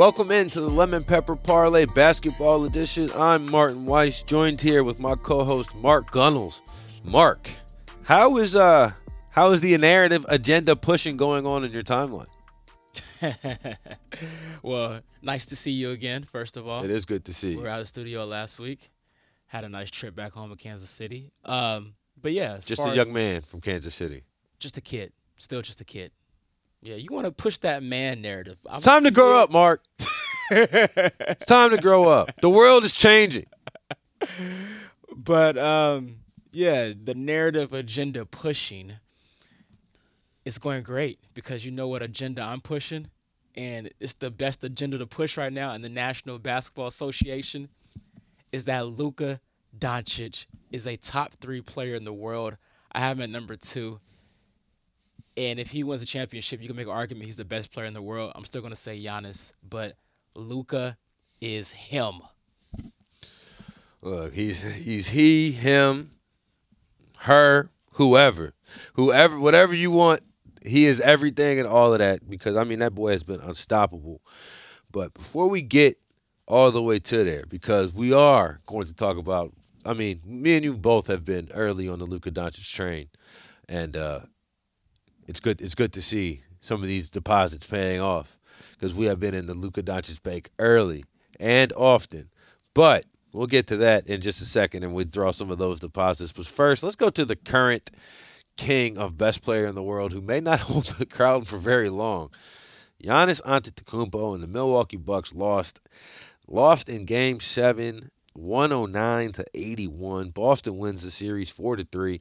Welcome into the Lemon Pepper Parlay Basketball Edition. I'm Martin Weiss, joined here with my co-host Mark Gunnels. Mark, how is uh how is the narrative agenda pushing going on in your timeline? well, nice to see you again. First of all, It is good to see we were you. out of the studio last week. Had a nice trip back home to Kansas City. Um, but yeah, Just a young man from Kansas City. just a kid, still just a kid. Yeah, you want to push that man narrative. I'm It's time to grow up, Mark. it's time to grow up. The world is changing. But um, yeah, the narrative agenda pushing is going great because you know what agenda I'm pushing, and it's the best agenda to push right now in the National Basketball Association is that Luka Doncic is a top three player in the world. I have him at number two. And if he wins a championship, you can make an argument he's the best player in the world. I'm still gonna say Giannis, but Luka is him. Look, he's he's he, him, her, whoever, whoever, whatever you want. He is everything and all of that because I mean that boy has been unstoppable. But before we get all the way to there, because we are going to talk about. I mean, me and you both have been early on the Luka Doncic train, and uh, it's good. It's good to see some of these deposits paying off because we have been in the Luka Doncic bank early and often. But we'll get to that in just a second and withdraw some of those deposits. But first, let's go to the current king of best player in the world who may not hold the crown for very long. Giannis Antetokounmpo and the Milwaukee Bucks lost lost in game 7 109 to 81. Boston wins the series 4 to 3.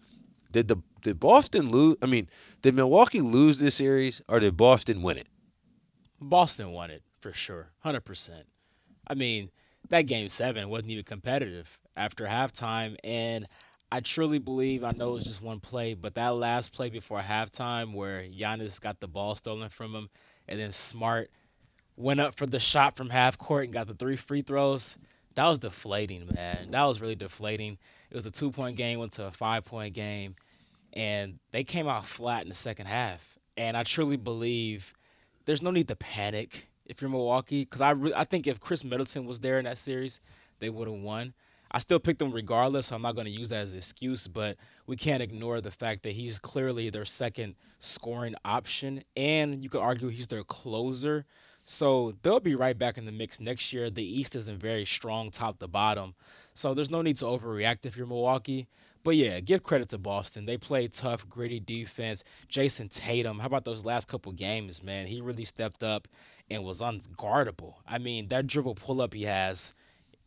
Did the did Boston lose? I mean, did Milwaukee lose this series or did Boston win it? Boston won it for sure, hundred percent. I mean, that game seven wasn't even competitive after halftime, and I truly believe I know it was just one play, but that last play before halftime where Giannis got the ball stolen from him, and then Smart went up for the shot from half court and got the three free throws. That was deflating, man. That was really deflating. It was a two point game, went to a five point game, and they came out flat in the second half. And I truly believe there's no need to panic if you're Milwaukee because I re- I think if Khris Middleton was there in that series, they would have won. I still picked them regardless, so I'm not going to use that as an excuse. But we can't ignore the fact that he's clearly their second scoring option, and you could argue he's their closer. So they'll be right back in the mix next year. The East isn't very strong top to bottom, so there's no need to overreact if you're Milwaukee. But yeah, give credit to Boston. They played tough, gritty defense. Jayson Tatum, how about those last couple games, man? He really stepped up and was unguardable. I mean, that dribble pull up he has,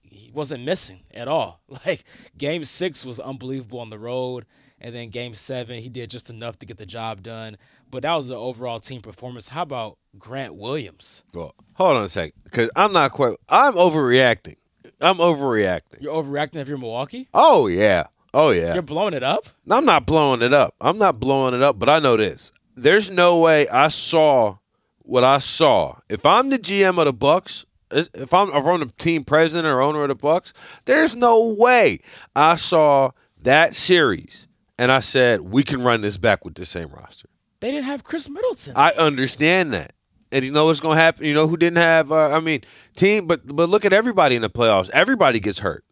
he wasn't missing at all. Like game six was unbelievable on the road. And then game seven, he did just enough to get the job done. But that was the overall team performance. How about Grant Williams? Well, hold on a second, because I'm not quite. I'm overreacting. I'm overreacting. You're overreacting if you're Milwaukee? Oh yeah. Oh yeah. You're blowing it up? I'm not blowing it up. I'm not blowing it up, but I know this. There's no way I saw what I saw. If I'm the GM of the Bucks, if I'm, if I'm the team president or owner of the Bucks, there's no way I saw that series and I said we can run this back with the same roster. They didn't have Khris Middleton. I understand that. And you know what's going to happen? You know who didn't have? Uh, I mean, team. But but look at everybody in the playoffs. Everybody gets hurt.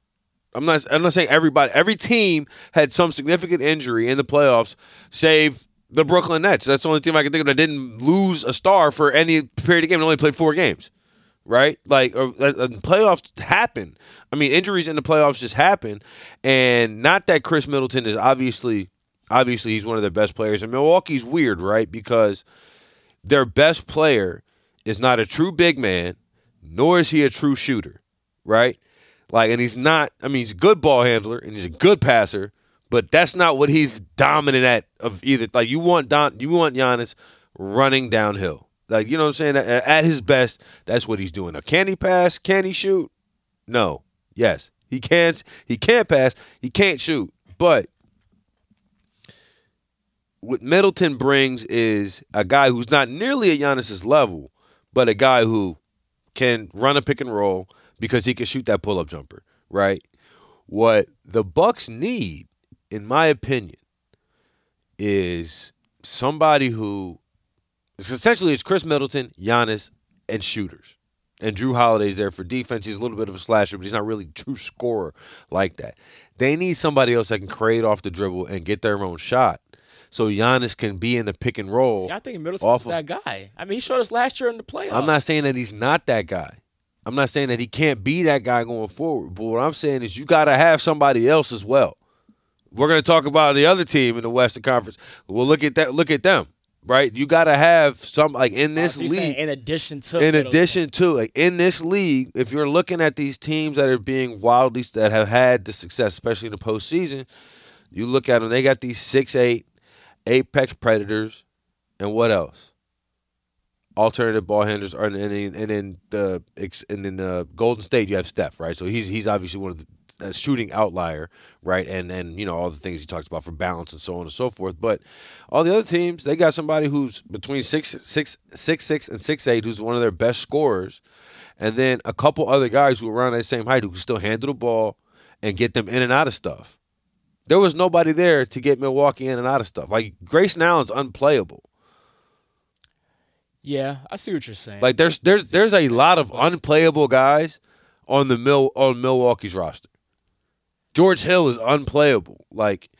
I'm not. I'm not saying everybody. Every team had some significant injury in the playoffs, save the Brooklyn Nets. That's the only team I can think of that didn't lose a star for any period of game. They only played four games, right? Like uh, uh, playoffs happen. I mean, injuries in the playoffs just happen, and not that Khris Middleton is obviously, obviously he's one of their best players. And Milwaukee's weird, right? Because their best player is not a true big man, nor is he a true shooter, right? Like, and he's not. I mean, he's a good ball handler and he's a good passer, but that's not what he's dominant at. Of either, like you want Don, you want Giannis running downhill. Like you know what I'm saying. At, his best, that's what he's doing. Now, can he pass? Can he shoot? No. Yes, he can't. He can't pass. He can't shoot. But what Middleton brings is a guy who's not nearly at Giannis's level, but a guy who can run a pick and roll because he can shoot that pull up jumper, right? What the Bucks need, in my opinion, is somebody who essentially it's Khris Middleton, Giannis, and shooters. And Jrue Holiday's there for defense. He's a little bit of a slasher, but he's not really a true scorer like that. They need somebody else that can create off the dribble and get their own shot. So Giannis can be in the pick and roll. See, I think Middleton's that guy. I mean, he showed us last year in the playoffs. I'm not saying that he's not that guy. I'm not saying that he can't be that guy going forward. But what I'm saying is you got to have somebody else as well. We're going to talk about the other team in the Western Conference. Well, look at that. Look at them, right? You got to have some like in this Oh, so league. in addition to In addition to like in this league, if you're looking at these teams that are being wildly that have had the success, especially in the postseason, you look at them. They got these six eight apex predators, and what else? Alternative ball handlers, are, and then and then the and then the Golden State, you have Steph, right? So he's he's obviously one of the a shooting outlier, right? And and you know all the things he talks about for balance and so on and so forth. But all the other teams, they got somebody who's between six six six six and six eight, who's one of their best scorers, and then a couple other guys who are around that same height who can still handle the ball and get them in and out of stuff. There was nobody there to get Milwaukee in and out of stuff. Like Grayson Allen's unplayable. Yeah, I see what you're saying. Like there's there's there's a lot of unplayable guys on the Mil on Milwaukee's roster. George Hill is unplayable. Like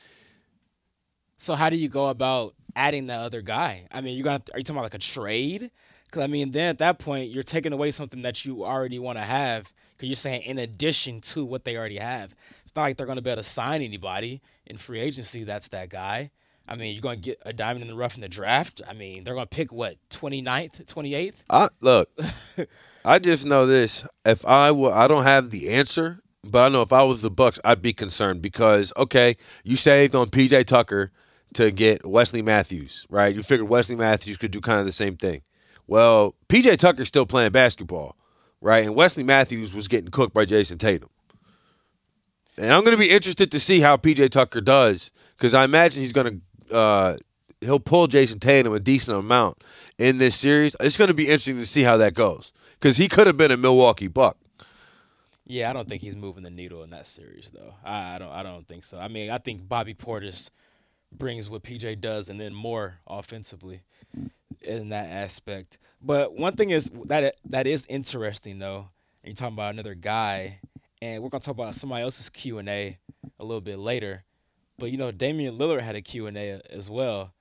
So how do you go about adding that other guy? I mean, you got are you talking about like a trade? Because I mean, then at that point, you're taking away something that you already want to have. Because you're saying in addition to what they already have, it's not like they're going to be able to sign anybody in free agency. That's that guy. I mean, you're going to get a diamond in the rough in the draft. I mean, they're going to pick what 29th, 28th. I look, I just know this. If I were, I don't have the answer, but I know if I was the Bucks, I'd be concerned because okay, you saved on PJ Tucker to get Wesley Matthews, right? You figured Wesley Matthews could do kind of the same thing. Well, PJ Tucker's still playing basketball, right? And Wesley Matthews was getting cooked by Jayson Tatum. And I'm going to be interested to see how PJ Tucker does because I imagine he's going to uh, he'll pull Jayson Tatum a decent amount in this series. It's going to be interesting to see how that goes because he could have been a Milwaukee Buck. Yeah, I don't think he's moving the needle in that series, though. I, I don't. I don't think so. I mean, I think Bobby Portis brings what PJ does, and then more offensively in that aspect. But one thing is that that is interesting, though. And you're talking about another guy, and we're gonna talk about somebody else's Q and A a little bit later. But you know, Damian Lillard had a Q and A as well.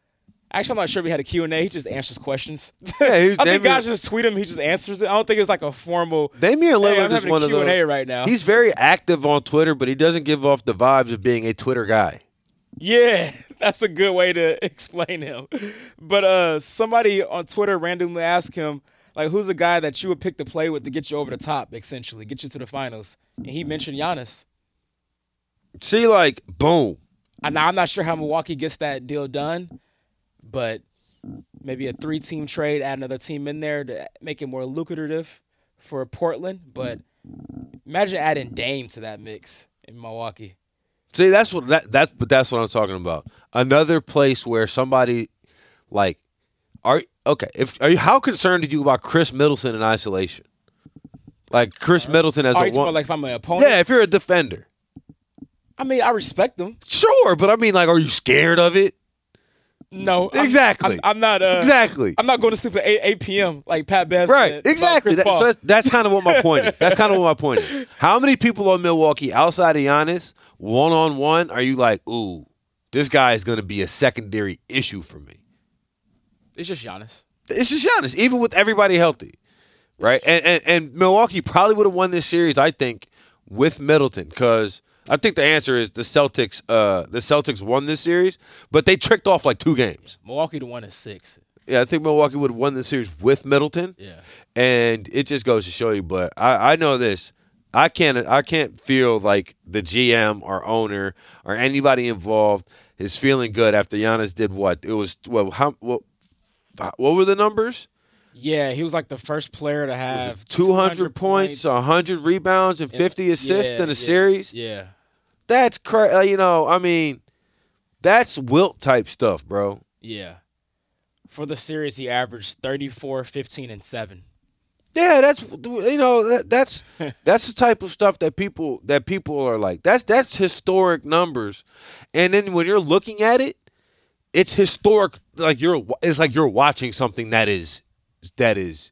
Actually, I'm not sure if he had a Q&A. He just answers questions. Yeah, he was I think Damian- guys just tweet him. He just answers it. I don't think it's like a formal. Damian Hey, Lillard I'm is one a of Q&A those. right now. He's very active on Twitter, but he doesn't give off the vibes of being a Twitter guy. Yeah, that's a good way to explain him. But uh, somebody on Twitter randomly asked him, like, who's the guy that you would pick to play with to get you over the top, essentially, get you to the finals? And he mentioned Giannis. See, like, boom. And now I'm not sure how Milwaukee gets that deal done, but maybe a three-team trade, add another team in there to make it more lucrative for Portland. But imagine adding Dame to that mix in Milwaukee. See, that's what that that's but that's what I'm talking about. Another place where somebody like are okay, if are you how concerned are you about Khris Middleton in isolation? Like Khris Middleton as Are a one, like if I'm an opponent? Yeah, if you're a defender. I mean, I respect them. Sure, but I mean like are you scared of it? No, I'm- Exactly. I'm, I'm not. Uh, Exactly. I'm not going to sleep at 8, 8 p.m. like Pat Bev Right, said exactly. That- so that's, that's kind of what my point is. That's kind of what my point is. How many people on Milwaukee outside of Giannis, one on one, are you like, ooh, this guy is going to be a secondary issue for me? it's just Giannis. It's just Giannis, even with everybody healthy, right? And and, and Milwaukee probably would have won this series, I think, with Middleton, because I think the answer is the Celtics. Uh, the Celtics won this series, but they tricked off like two games. Milwaukee the one is six. Yeah, I think Milwaukee would have won the series with Middleton. Yeah. and it just goes to show you. But I, I know this. I can't. I can't feel like the GM or owner or anybody involved is feeling good after Giannis did what? It was well. How what? What were the numbers? Yeah, he was like the first player to have Two hundred points, hundred rebounds, and fifty assists Yeah, in a yeah, series. Yeah. That's crazy. Uh, you know, I mean, that's Wilt type stuff, bro. Yeah. For the series, he averaged 34, 15, and 7. Yeah, that's you know that, that's that's the type of stuff that people that people are like. That's that's historic numbers, and then when you're looking at it, it's historic. Like you're it's like you're watching something that is that is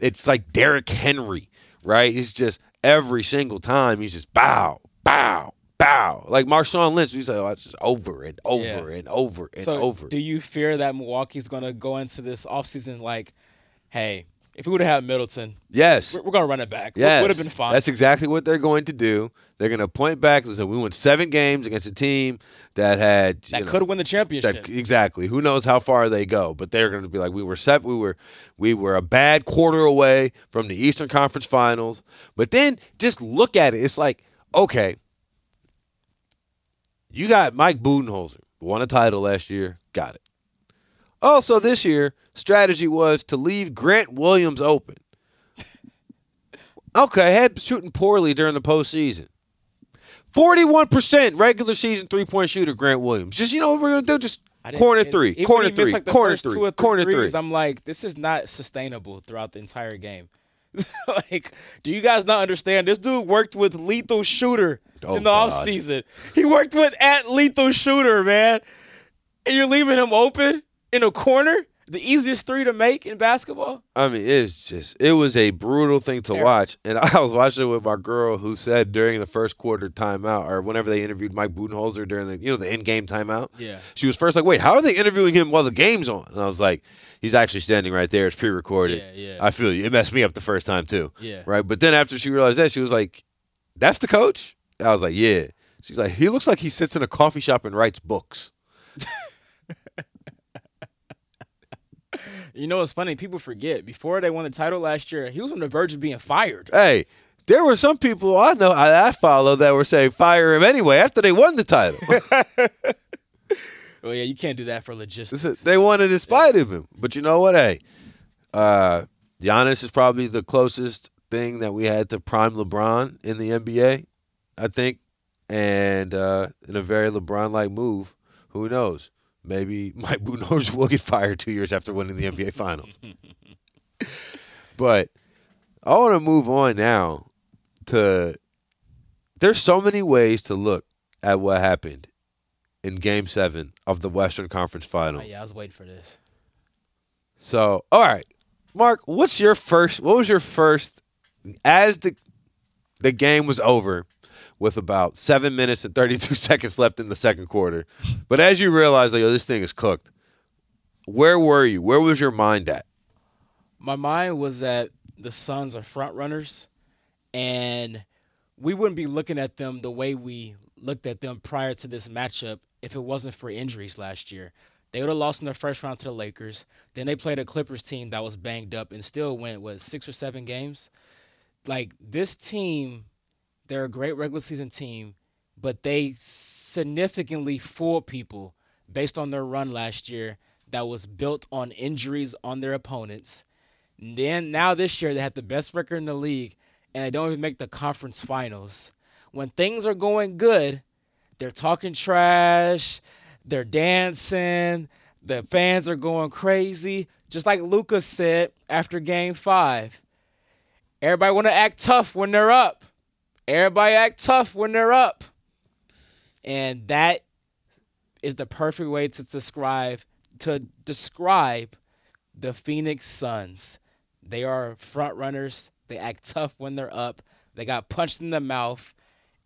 it's like Derrick Henry, right? He's just every single time he's just bow, bow, bow. Like Marshawn Lynch, you like, oh, it's just over and over Yeah. and over and so over. do you fear that Milwaukee's going to go into this offseason like, hey, if we would have had Middleton, yes. we're, we're going to run it back. Yes. Would have been fine. That's exactly what they're going to do. They're going to point back and say, we won seven games against a team that had. that could have won the championship. That, exactly. Who knows how far they go? But they're going to be like, we were set. We were, we were a bad quarter away from the Eastern Conference Finals. But then just look at it. It's like, okay, you got Mike Budenholzer, won a title last year, got it. Also, this year, strategy was to leave Grant Williams open. Okay, I had shooting poorly during the postseason. Forty-one percent regular season three-point shooter, Grant Williams. Just you know what we're gonna do? Just corner three, corner missed, three, like, corner three, two or three corner three. I'm like, this is not sustainable throughout the entire game. like, do you guys not understand? This dude worked with lethal shooter Oh, in the God. offseason. He worked with at lethal shooter, man. And you're leaving him open in a corner, the easiest three to make in basketball. I mean, it's just it was a brutal thing to Terrible. watch, and I was watching it with my girl who said during the first quarter timeout, or whenever they interviewed Mike Budenholzer during the you know the in-game timeout. Yeah. She was first like, "Wait, how are they interviewing him while the game's on?" And I was like, "He's actually standing right there. It's pre-recorded." Yeah, yeah. I feel you. It messed me up the first time too. Yeah. Right. But then after she realized that, she was like, "That's the coach." I was like, "Yeah." She's like, "He looks like he sits in a coffee shop and writes books." You know what's funny? People forget. Before they won the title last year, he was on the verge of being fired. Hey, there were some people I know I, I follow that were saying fire him anyway after they won the title. Oh yeah, you can't do that for logistics. Is- they wanted in spite of him. But you know what? Hey, uh, Giannis is probably the closest thing that we had to prime LeBron in the NBA, I think. And uh, in a very LeBron like move, who knows? Maybe Mike Budenholzer will get fired two years after winning the NBA Finals. but I want to move on now to. There's so many ways to look at what happened in Game Seven of the Western Conference Oh, Finals. yeah, I was waiting for this. So, all right, Mark, what's your first? What was your first as the the game was over with about seven minutes and thirty two seconds left in the second quarter? But as you realize, like, oh, this thing is cooked. Where were you? Where was your mind at? My mind was that the Suns are front runners, and we wouldn't be looking at them the way we looked at them prior to this matchup if it wasn't for injuries last year. They would have lost in the first round to the Lakers. Then they played a Clippers team that was banged up and still went what six or seven games. Like this team, they're a great regular season team, but they significantly fooled people based on their run last year that was built on injuries on their opponents. Then now this year they had the best record in the league and they don't even make the conference finals. When things are going good, they're talking trash, they're dancing, the fans are going crazy. Just like Lucas said after game five. Everybody wanna act tough when they're up. Everybody act tough when they're up. And that is the perfect way to describe to describe the Phoenix Suns. They are front runners. They act tough when they're up. They got punched in the mouth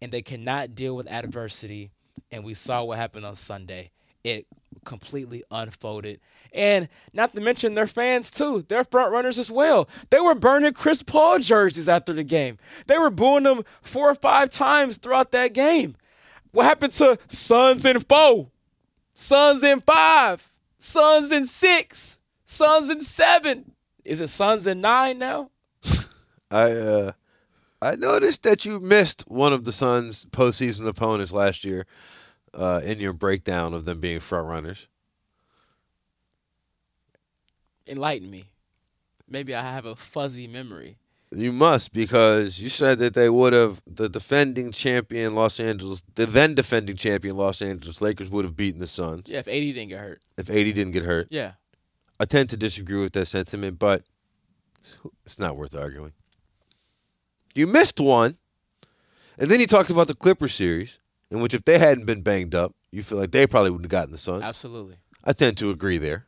and they cannot deal with adversity. And we saw what happened on Sunday. It completely unfolded. And not to mention their fans too. They're front runners as well. They were burning Chris Paul jerseys after the game. They were booing them four or five times throughout that game. What happened to Suns in four? Suns in five? Suns in six? Suns in seven? Is it Suns in nine now? I uh, I noticed that you missed one of the Suns' postseason opponents last year uh, in your breakdown of them being front runners. Enlighten me. Maybe I have a fuzzy memory. You must because you said that they would have the defending champion Los Angeles, the then defending champion Los Angeles Lakers would have beaten the Suns Yeah, if AD didn't get hurt. if AD didn't get hurt. Yeah. I tend to disagree with that sentiment, but it's not worth arguing. You missed one, and then he talked about the Clipper series, in which if they hadn't been banged up, you feel like they probably wouldn't have gotten the Suns. Absolutely. I tend to agree there.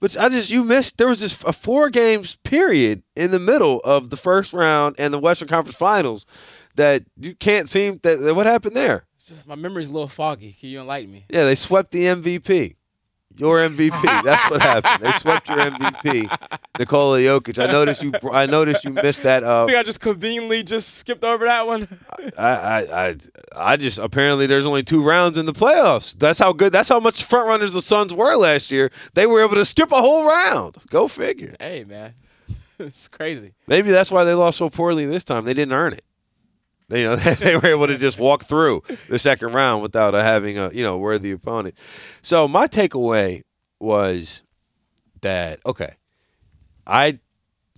But I just you missed. There was this a four games period in the middle of the first round and the Western Conference Finals that you can't seem that. that- What happened there? It's just my memory's a little foggy. Can you enlighten me? Yeah, they swept the MVP. Your MVP. That's what happened. They swept your MVP, Nikola Jokic. I noticed you. I noticed you missed that. Uh, I think I just conveniently just skipped over that one. I, I, I, I just apparently there's only two rounds in the playoffs. That's how good. That's how much front runners the Suns were last year. They were able to skip a whole round. Go figure. hey, man. it's crazy. Maybe that's why they lost so poorly this time. They didn't earn it. They, you know, they were able to just walk through the second round without uh, having a you know worthy opponent. So my takeaway was that okay, I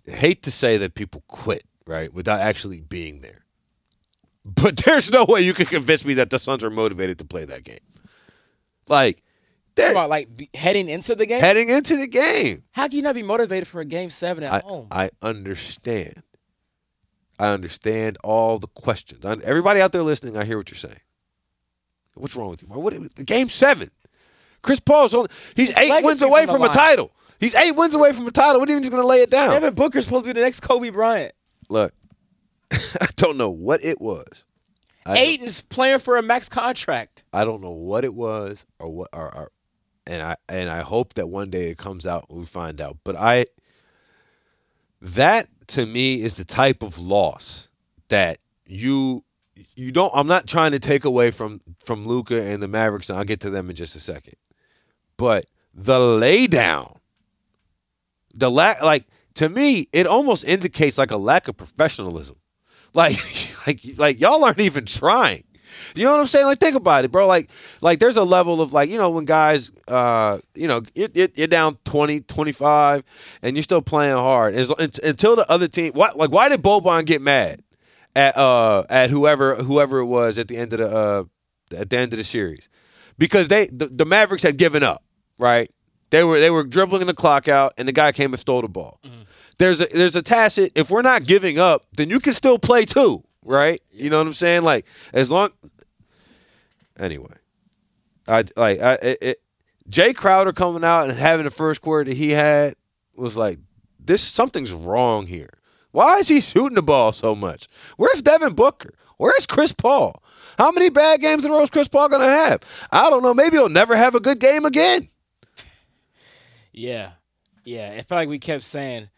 hate to say that people quit right without actually being there, but there's no way you can convince me that the Suns are motivated to play that game. Like they're about like be- heading into the game. heading into the game. How can you not be motivated for a game seven at I, home? I understand. I understand all the questions. I, everybody out there listening, I hear what you're saying. What's wrong with you? What, the game seven. Chris Paul's only he's His eight wins away from a title. He's eight wins away from a title. What do you mean he's gonna lay it down? Devin Booker's supposed to be the next Kobe Bryant. Look, I don't know what it was. I Eight is playing for a max contract. I don't know what it was or what or, or and I and I hope that one day it comes out and we find out. But I that to me is the type of loss that you you don't I'm not trying to take away from from Luka and the Mavericks and I'll get to them in just a second. But the laydown the lack like to me it almost indicates like a lack of professionalism. Like like like y'all aren't even trying. You know what I'm saying? Like, think about it, bro. Like, like there's a level of like, you know, when guys, uh, you know, you're, you're you're down 20, 25, and you're still playing hard. As, until the other team, why, like, why did Boban get mad at uh at whoever whoever it was at the end of the uh at the end of the series? Because they the, the Mavericks had given up, right? They were they were dribbling the clock out, and the guy came and stole the ball. There's a there's a tacit. If we're not giving up, then you can still play too, right? You know what I'm saying? Like as long. Anyway, I like I it, it, Jae Crowder coming out and having the first quarter that he had was like this something's wrong here. Why is he shooting the ball so much? Where's Devin Booker? Where's Chris Paul? How many bad games in a row is Chris Paul gonna have? I don't know. Maybe he'll never have a good game again. Yeah, yeah. It felt like we kept saying,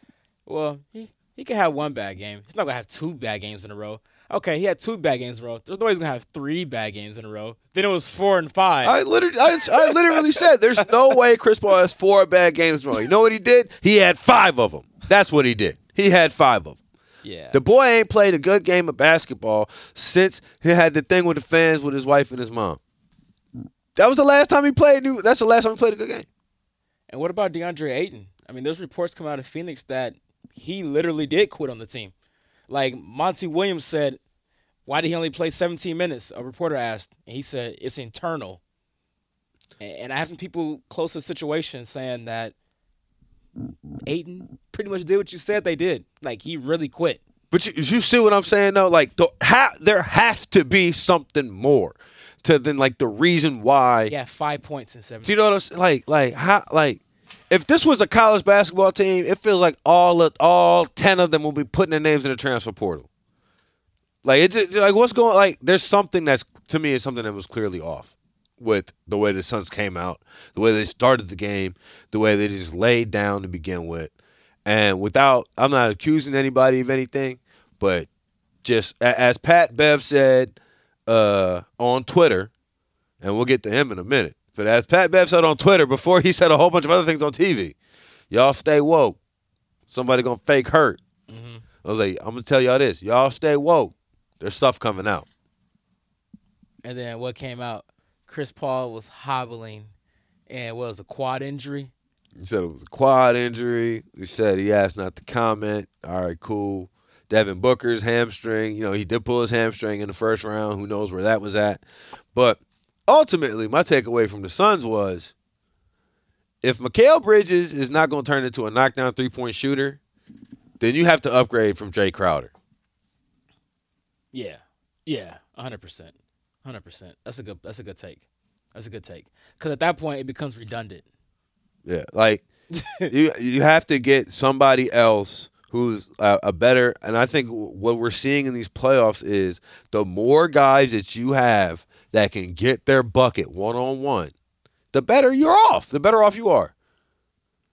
"Well, he he can have one bad game. He's not gonna have two bad games in a row." Okay, he had two bad games in a row. There's no way he's gonna have three bad games in a row. Then it was four and five. I literally, I, I literally said, "There's no way Chris Paul has four bad games in a row." You know what he did? He had five of them. That's what he did. He had five of them. yeah, The boy ain't played a good game of basketball since he had the thing with the fans with his wife and his mom. That was the last time he played. That's the last time he played a good game. And what about DeAndre Ayton? I mean, there's reports coming out of Phoenix that he literally did quit on the team. Like Monty Williams said, why did he only play 17 minutes? A reporter asked, and he said it's internal. And, I have some people close to the situation saying that Ayton pretty much did what you said they did. Like he really quit. But you, you see what I'm saying though? Like the, ha, there has to be something more to than like the reason why. Yeah, five points in Do you know what I'm saying? Like like how like if this was a college basketball team, it feels like all of, all ten of them will be putting their names in the transfer portal. Like it's just, like what's going like there's something that's to me is something that was clearly off with the way the Suns came out, the way they started the game, the way they just laid down to begin with. And without I'm not accusing anybody of anything, but just as Pat Bev said uh, on Twitter, and we'll get to him in a minute. But as Pat Bev said on Twitter before he said a whole bunch of other things on TV, y'all stay woke. Somebody gonna fake hurt. Mhm. I was like, I'm gonna tell y'all this. Y'all stay woke. There's stuff coming out. And then what came out? Chris Paul was hobbling and what was a quad injury. He said it was a quad injury. He said he asked not to comment. All right, cool. Devin Booker's hamstring. You know, he did pull his hamstring in the first round. Who knows where that was at? But ultimately, my takeaway from the Suns was if Mikal Bridges is not going to turn into a knockdown three point shooter, then you have to upgrade from Jae Crowder. Yeah, yeah, hundred percent, hundred percent. That's a good. That's a good take. That's a good take. Because at that point, it becomes redundant. Yeah, like you you have to get somebody else who's a, a better. And I think what we're seeing in these playoffs is the more guys that you have that can get their bucket one on one, the better you're off. The better off you are.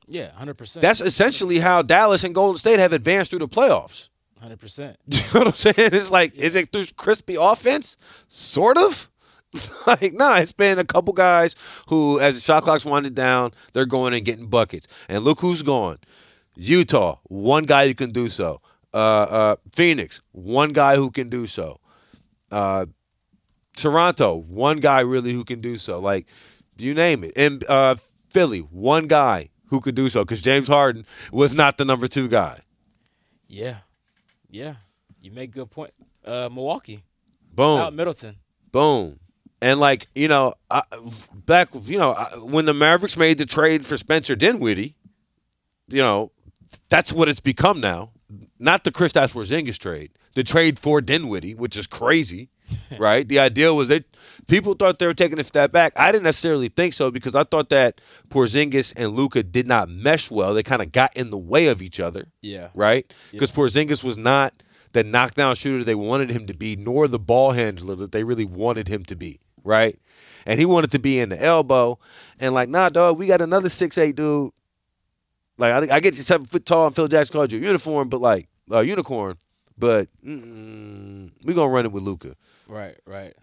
Yeah, hundred percent. That's essentially how Dallas and Golden State have advanced through the playoffs. hundred percent. You know what I'm saying? It's like, is it through crispy offense? Sort of. like, nah, it's been a couple guys who, as the shot clock's winding down, they're going and getting buckets. And look who's gone. Utah, one guy who can do so. Uh, uh, Phoenix, one guy who can do so. Uh, Toronto, one guy really who can do so. Like, you name it. And uh, Philly, one guy who could do so because James Harden was not the number two guy. Yeah, yeah. You make a good point. Uh, Milwaukee, Boom. out Middleton. Boom. And like you know, I, back you know I, when the Mavericks made the trade for Spencer Dinwiddie, you know, that's what it's become now. Not the Kristaps Porzingis trade, the trade for Dinwiddie, which is crazy, right? the idea was that people thought they were taking a step back. I didn't necessarily think so because I thought that Porzingis and Luka did not mesh well. They kind of got in the way of each other Yeah, right? Because Porzingis was not the knockdown shooter they wanted him to be, nor the ball handler that they really wanted him to be, right? And he wanted to be in the elbow, and like, nah, dog, we got another six eight dude. Like, I, I get you seven foot tall, and Phil Jackson called you a uniform, but like uh, unicorn, but mm, we gonna run it with Luka. right, right,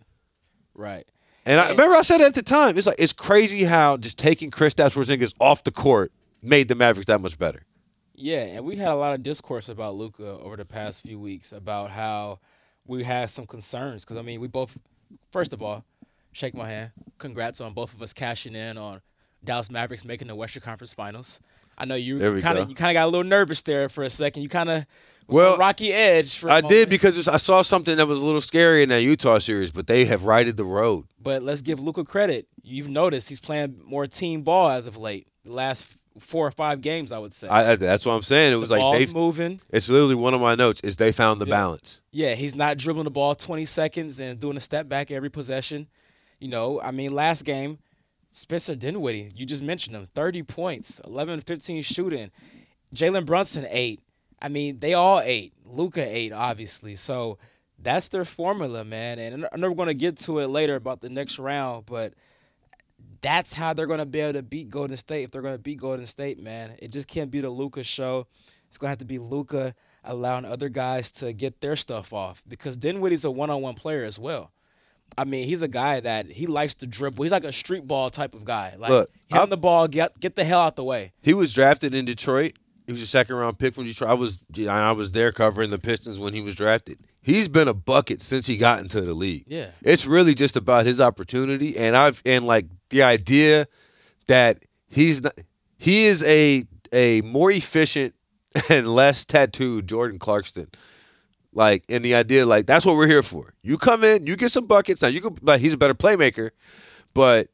right. And I remember I said it at the time. It's like it's crazy how just taking Kristaps Porzingis off the court made the Mavericks that much better. Yeah, and we had a lot of discourse about Luka over the past few weeks about how we had some concerns because I mean we both, first of all, shake my hand. Congrats on both of us cashing in on Dallas Mavericks making the Western Conference Finals. I know you kind of you kind of got a little nervous there for a second. You kind of Well, rocky edge. For a I did because I saw something that was a little scary in that Utah series, but they have righted the road. But let's give Luka credit. You've noticed he's playing more team ball as of late. The last four or five games, I would say. I, that's what I'm saying. It was the like ball's they. moving. It's literally one of my notes. Is they found the Yeah. balance. Yeah, he's not dribbling the ball 20 seconds and doing a step back every possession. You know, I mean, last game, Spencer Dinwiddie, you just mentioned him, 30 points, 11 15 shooting. Jalen Brunson, eight. I mean, they all eight. Luka, eight, obviously. So that's their formula, man. And I know we're going to get to it later about the next round, but that's how they're going to be able to beat Golden State if they're going to beat Golden State, man. It just can't be the Luka show. It's going to have to be Luka allowing other guys to get their stuff off because Dinwiddie's a one-on-one player as well. I mean, he's a guy that he likes to dribble. He's like a street ball type of guy. Like Look, hit I'm- the ball, get get the hell out the way. He was drafted in Detroit. He was a second round pick from Detroit. I was I was there covering the Pistons when he was drafted. He's been a bucket since he got into the league. Yeah. It's really just about his opportunity and I've and like the idea that he's not he is a a more efficient and less tattooed Jordan Clarkson. Like, and the idea, like, that's what we're here for. You come in, you get some buckets. Now, you could, like, he's a better playmaker, but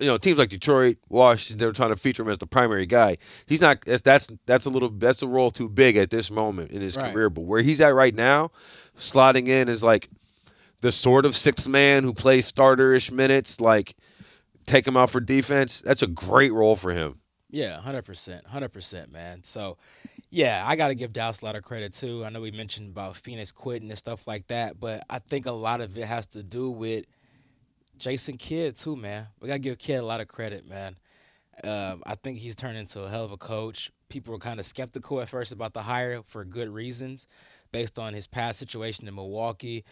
you know, teams like Detroit, Washington, they're trying to feature him as the primary guy. He's not. That's that's that's a little. That's a role too big at this moment in his Right. career. But where he's at right now, slotting in is like the sort of sixth man who plays starterish minutes. Like, take him out for defense. That's a great role for him. Yeah, hundred percent, hundred percent, man. So, yeah, I got to give Dallas a lot of credit too. I know we mentioned about Phoenix quitting and stuff like that, but I think a lot of it has to do with Jason Kidd too, man. We gotta give Kidd a lot of credit, man. Um, I think he's turned into a hell of a coach. People were kind of skeptical at first about the hire for good reasons, based on his past situation in Milwaukee.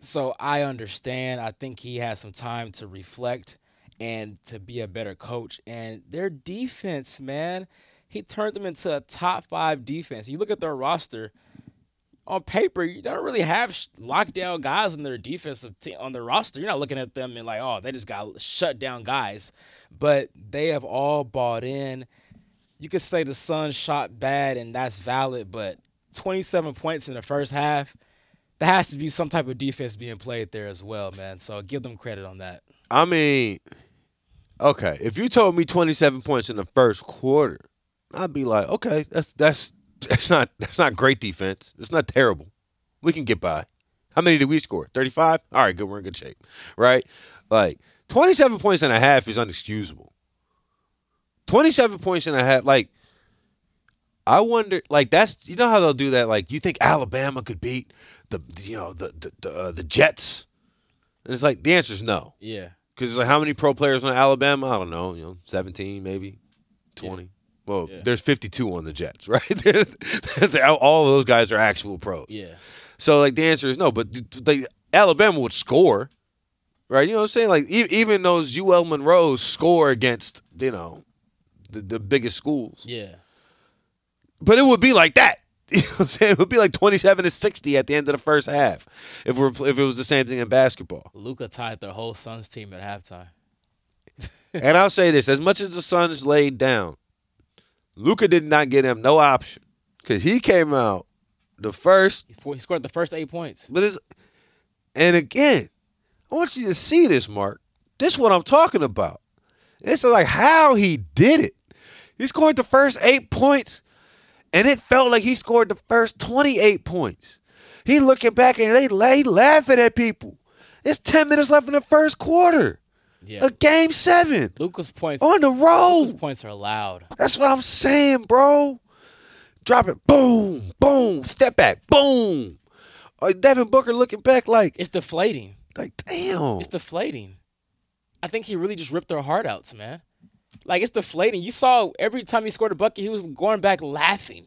So I understand. I think he has some time to reflect and to be a better coach. And their defense, man, he turned them into a top five defense. You look at their roster on paper, you don't really have lockdown guys in their defensive team on their roster. You're not looking at them and like, oh, they just got shut down guys, but they have all bought in. You could say the Suns shot bad, and that's valid, but 27 points in the first half. There has to be some type of defense being played there as well, man. So give them credit on that. I mean, okay, if you told me 27 points in the first quarter, I'd be like, okay, that's that's that's not that's not great defense. It's not terrible. We can get by. How many did we score? 35? All right, good. We're in good shape. Right? Like 27 points and a half is unexcusable. 27 points and a half. Like, I wonder, like, that's, you know how they'll do that? Like, you think Alabama could beat the, you know, the, the, the, uh, the Jets? And it's like, the answer is no. Yeah. Because it's like, how many pro players on Alabama? I don't know, you know, 17, maybe 20. Well, Yeah. there's 52 on the Jets, right? there's, there's, all of those guys are actual pros. Yeah. So like the answer is no, but like Alabama would score, right? You know what I'm saying? Like e- even those UL Monroe's score against you know the, the biggest schools, Yeah. but it would be like that. You know what I'm saying? It would be like 27 to 60 at the end of the first half if we're if it was the same thing in basketball. Luka tied their whole Suns team at halftime. and I'll say this: as much as the Suns laid down, Luka did not get him no option because he came out the first He scored the first eight points. But it's and again, I want you to see this, Mark. This is what I'm talking about. It's like how he did it. He scored the first eight points, and it felt like he scored the first 28 points. He looking back and they lay laughing at people. It's 10 minutes left in the first quarter. Yeah. A game seven Luka's points. on the road. Luka's points are loud. That's what I'm saying, bro. Drop it, boom, boom, step back, boom. Devin Booker looking back like, It's deflating. like, damn. It's deflating. I think he really just ripped their heart outs, man. Like it's deflating. You saw every time he scored a bucket, he was going back laughing.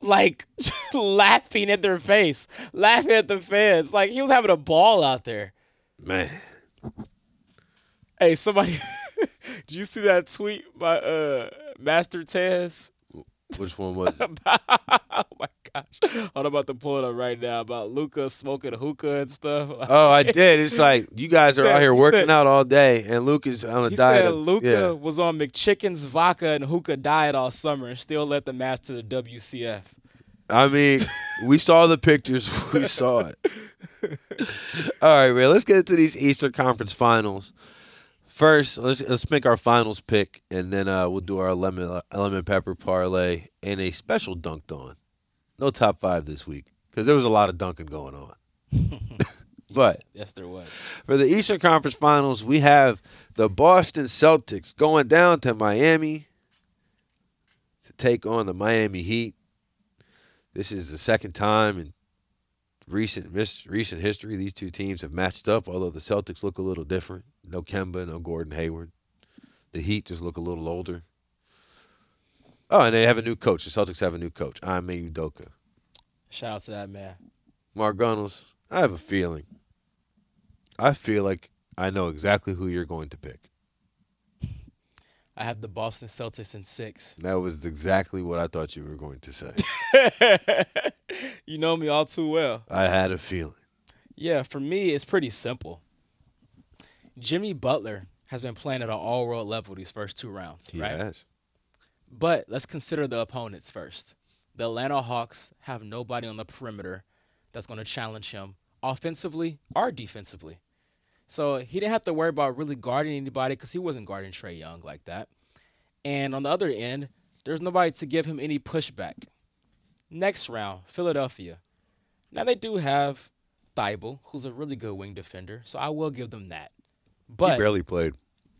Like laughing at their face, laughing at the fans. Like he was having a ball out there. Man, Hey, somebody did you see that tweet by uh Master Taz? which one was it? oh my gosh. I'm about to pull it up right now about Luka smoking hookah and stuff. Oh, I did. It's like you guys are out here He working said- out all day, and Luke is on a He diet. said of- Luka yeah. was on McChicken's vodka and hookah diet all summer and still led the to the WCF. I mean, we saw the pictures. We saw it. All right, man. Let's get into these Eastern Conference Finals. First, let's let's make our finals pick, and then uh, we'll do our lemon lemon pepper parlay and a special dunked on. No top five this week because there was a lot of dunking going on. but Yes, there was. for the Eastern Conference Finals, we have the Boston Celtics going down to Miami to take on the Miami Heat. This is the second time in recent mis- recent history these two teams have matched up. Although the Celtics look a little different, no Kemba, no Gordon Hayward. The Heat just look a little older. Oh, and they have a new coach. The Celtics have a new coach, I'm mean, Udoka. Shout out to that man. Mark Gunnels, I have a feeling. I feel like I know exactly who you're going to pick. I have the Boston Celtics in six. That was exactly what I thought you were going to say. you know me all too well. I had a feeling. Yeah, for me, it's pretty simple. Jimmy Butler has been playing at an all world level these first two rounds, He right? has. But let's consider the opponents first. The Atlanta Hawks have nobody on the perimeter that's going to challenge him offensively or defensively. So he didn't have to worry about really guarding anybody because he wasn't guarding Trae Young like that. And on the other end, there's nobody to give him any pushback. Next round, Philadelphia. Now they do have Thybulle, who's a really good wing defender, so I will give them that. But he barely played.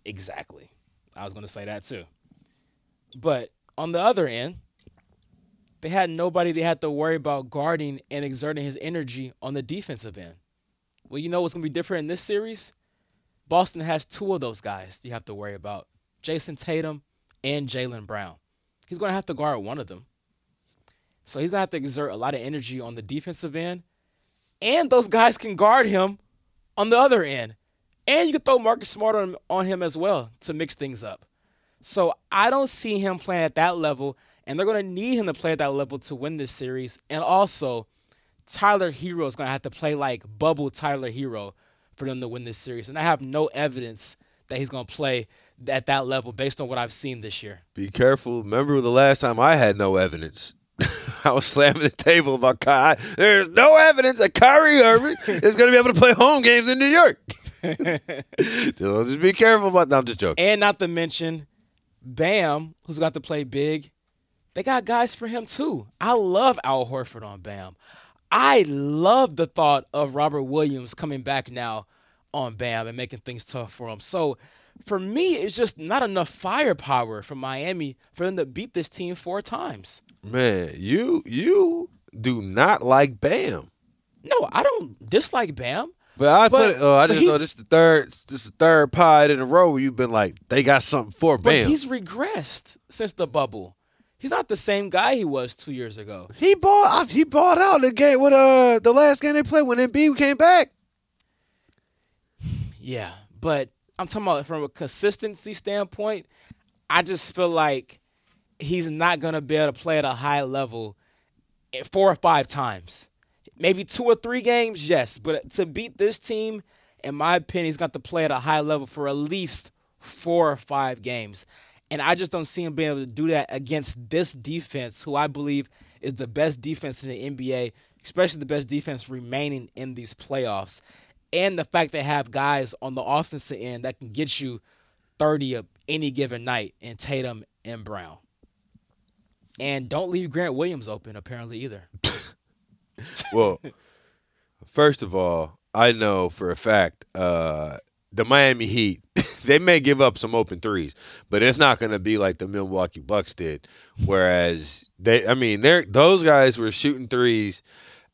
Exactly. I was going to say that too. But on the other end, they had nobody they had to worry about guarding and exerting his energy on the defensive end. Well, you know what's going to be different in this series? Boston has two of those guys you have to worry about Jayson Tatum and Jaylen Brown. He's going to have to guard one of them. So he's going to have to exert a lot of energy on the defensive end. And those guys can guard him on the other end. And you can throw Marcus Smart on, on him as well to mix things up. So I don't see him playing at that level, and they're going to need him to play at that level to win this series. And also, Tyler Herro is going to have to play like bubble Tyler Herro for them to win this series. And I have no evidence that he's going to play at that level based on what I've seen this year. Be careful. Remember the last time I had no evidence? I was slamming the table about Kai. There's no evidence that Kyrie Irving is going to be able to play home games in New York. so just be careful about. No, I'm just joking. And not to mention Bam, who's got to play big. They got guys for him too. I love Al Horford on Bam. I love the thought of Robert Williams coming back now on Bam and making things tough for him. So for me, it's just not enough firepower from Miami for them to beat this team four times. Man, you you do not like Bam. No, I don't dislike Bam. But I But- put it. Oh, I just know he's- this the third. This is the third pod in a row where you've been like, they got something for Bam. But he's regressed since the bubble. He's not the same guy he was two years ago. He bought. He bought out the game with uh the last game they played when Embiid came back. Yeah, but I'm talking about from a consistency standpoint. I just feel like he's not gonna be able to play at a high level four or five times. Maybe two or three games, yes, but to beat this team, in my opinion, he's got to play at a high level for at least four or five games. And I just don't see him being able to do that against this defense, who I believe is the best defense in the NBA, especially the best defense remaining in these playoffs. And the fact they have guys on the offensive end that can get you 30 of any given night in Tatum and Brown. And don't leave Grant Williams open, apparently, either. Well, first of all, I know for a fact uh, the Miami Heat they may give up some open threes, but it's not going to be like the Milwaukee Bucks did. Whereas they, I mean, they those guys were shooting threes,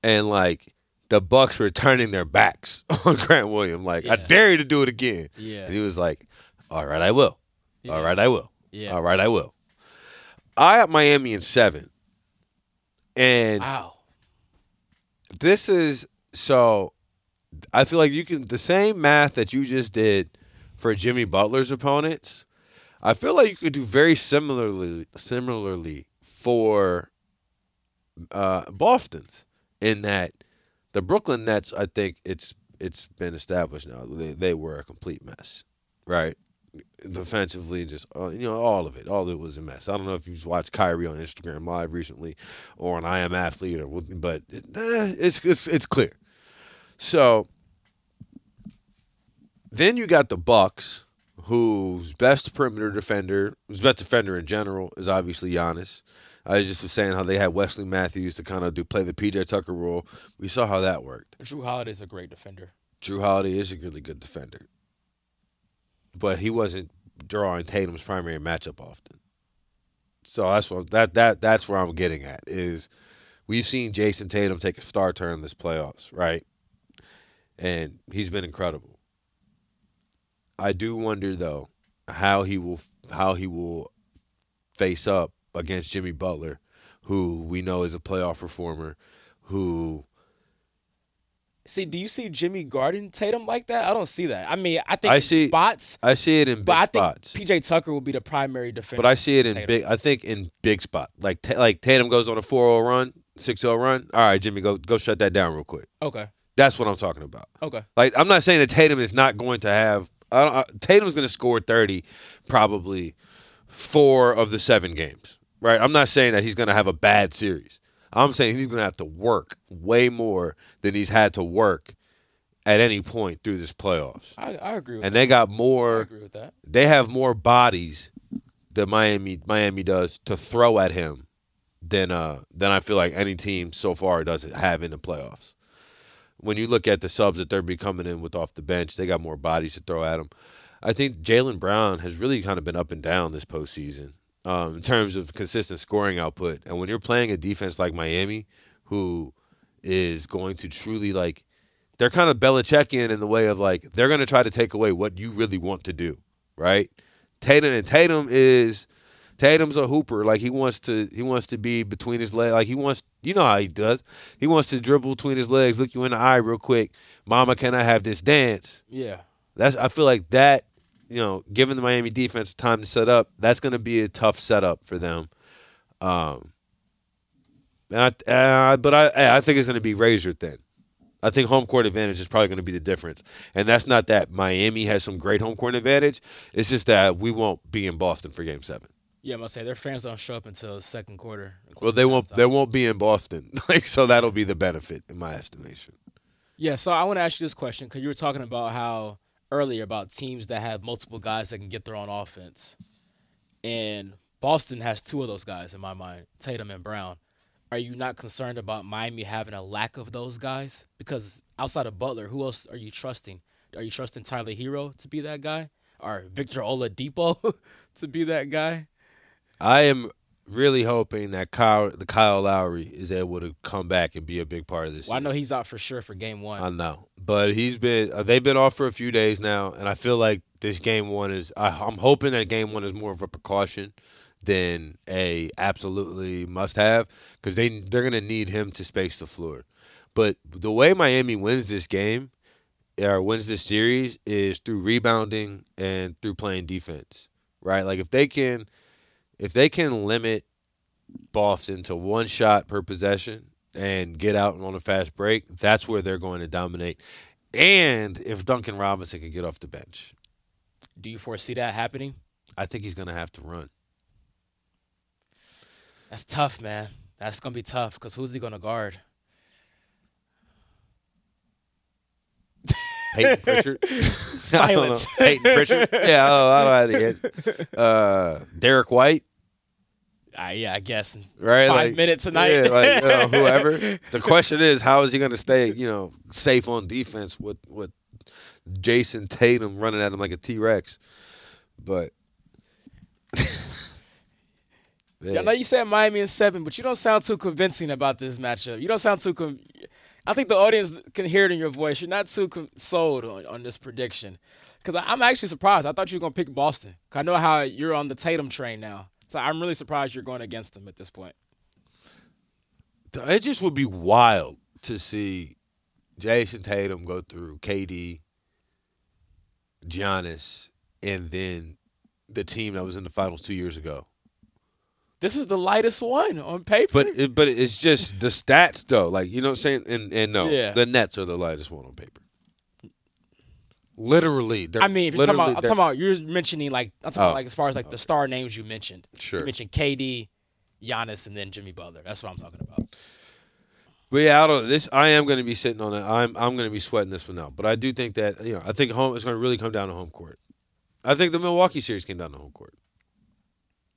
and like the Bucks were turning their backs on Grant Williams. Like, I dare you to do it again. Yeah. And he was like, "All right, I will. All right, I will. Yeah. All right, I will." I have Miami in seven, and Wow. this is so I feel like you can the same math that you just did for Jimmy Butler's opponents. I feel like you could do very similarly similarly for uh, Boston's in that the Brooklyn Nets. I think it's it's been established now they, they were a complete mess, right? Defensively, just uh, you know all of it, all of it was a mess. I don't know if you've watched Kyrie on Instagram Live recently, or on I Am Athlete, or but eh, it's it's it's clear. So then you got the Bucks, whose best perimeter defender, whose best defender in general is obviously Giannis. I just was saying how they had Wesley Matthews to kind of do play the PJ Tucker role. We saw how that worked. Jrue Holiday's a great defender. Jrue Holiday is a really good defender, but he wasn't drawing Tatum's primary matchup often. So that's what that that that's where I'm getting at is we've seen Jayson Tatum take a star turn this playoffs, right? And he's been incredible. I do wonder though how he will how he will face up against Jimmy Butler, who we know is a playoff performer, who See, do you see Jimmy guarding Tatum like that? I don't see that. I mean, I think I in see- spots, I see it in big but I spots. think PJ Tucker will be the primary defender. But I see it in Tatum. big. I think in big spot, like Ta- like Tatum goes on a 4-0 run, 6-0 run. All right, Jimmy, go go shut that down real quick. Okay. That's what I'm talking about. Okay. Like I'm not saying that Tatum is not going to have. I don't, I, Tatum's going to score 30, probably four of the seven games. Right. I'm not saying that he's going to have a bad series. I'm saying he's going to have to work way more than he's had to work at any point through this playoffs. I, I agree with that. And that. they got I more agree with that. they have more bodies that Miami Miami does to throw at him than uh than I feel like any team so far does have in the playoffs. When you look at the subs that they're be coming in with off the bench, they got more bodies to throw at them. I think Jaylen Brown has really kind of been up and down this postseason um, in terms of consistent scoring output. And when you're playing a defense like Miami, who is going to truly like, they're kind of Belichickian in the way of like they're going to try to take away what you really want to do, right? Tatum and Tatum is Tatum's a hooper. Like he wants to he wants to be between his legs. Like he wants you know how he does. He wants to dribble between his legs, look you in the eye real quick. Mama, can I have this dance? Yeah. That's I feel like that, you know, given the Miami defense time to set up, that's going to be a tough setup for them. Um, and I, uh, but I I think it's going to be razor thin. I think home court advantage is probably going to be the difference, and that's not that Miami has some great home court advantage. It's just that we won't be in Boston for Game Seven. Yeah, I'm gonna say their fans don't show up until the second quarter. Well, they won't. They won't be in Boston, like so. That'll be the benefit in my estimation. Yeah, so I want to ask you this question because you were talking about how earlier about teams that have multiple guys that can get their own offense, and Boston has two of those guys in my mind, Tatum and Brown. Are you not concerned about Miami having a lack of those guys? Because outside of Butler, who else are you trusting Are you trusting Tyler Herro to be that guy, or Victor Oladipo to be that guy? I am really hoping that Kyle, the Kyle Lowry is able to come back and be a big part of this. Well, I know he's out for sure for game one. I know, but he's been. Uh, they've been off for a few days now, and I feel like this game one is. I, I'm hoping that game one is more of a precaution than a absolutely must have because they they're gonna need him to space the floor. But the way Miami wins this game or wins this series is through rebounding and through playing defense, right? Like if they can, if they can limit Boston to one shot per possession and get out on a fast break, that's where they're going to dominate. And if Duncan Robinson can get off the bench, Do you foresee that happening? I think he's going to have to run. That's tough, man. That's gonna be tough because who's he gonna guard? Payton Pritchard. I don't know. Silence. Payton Pritchard. Yeah, I don't, I don't know how the answer. Uh, Derrick White. Ah, yeah, I guess. Right, Five like- minutes tonight. Yeah, like you know, whoever. The question is, how is he going to stay, you know, safe on defense with with Jayson Tatum running at him like a T Rex? But Yeah, I know you said Miami in seven, but you don't sound too convincing about this matchup. You don't sound too. Con- I think the audience can hear it in your voice. You're not too sold on, on this prediction. Because I'm actually surprised. I thought you were going to pick Boston. 'Cause I know how you're on the Tatum train now. So I'm really surprised you're going against them at this point. it just would be wild to see Jayson Tatum go through KD, Giannis, and then the team that was in the finals two years ago. This is the lightest one on paper. But it, but it's just the stats though. Like you know what I'm saying? And and no, Yeah. the Nets are the lightest one on paper. Literally, I mean, if you're talking about, I'm talking about, you're mentioning like, I'm talking Oh, about like as far as like the oh. star names you mentioned. Sure. You mentioned KD, Giannis, and then Jimmy Butler. That's what I'm talking about. But yeah, I don't. This I am going to be sitting on it. I'm I'm going to be sweating this one out. But I do think that you know I think home is going to really come down to home court. I think the Milwaukee series came down to home court.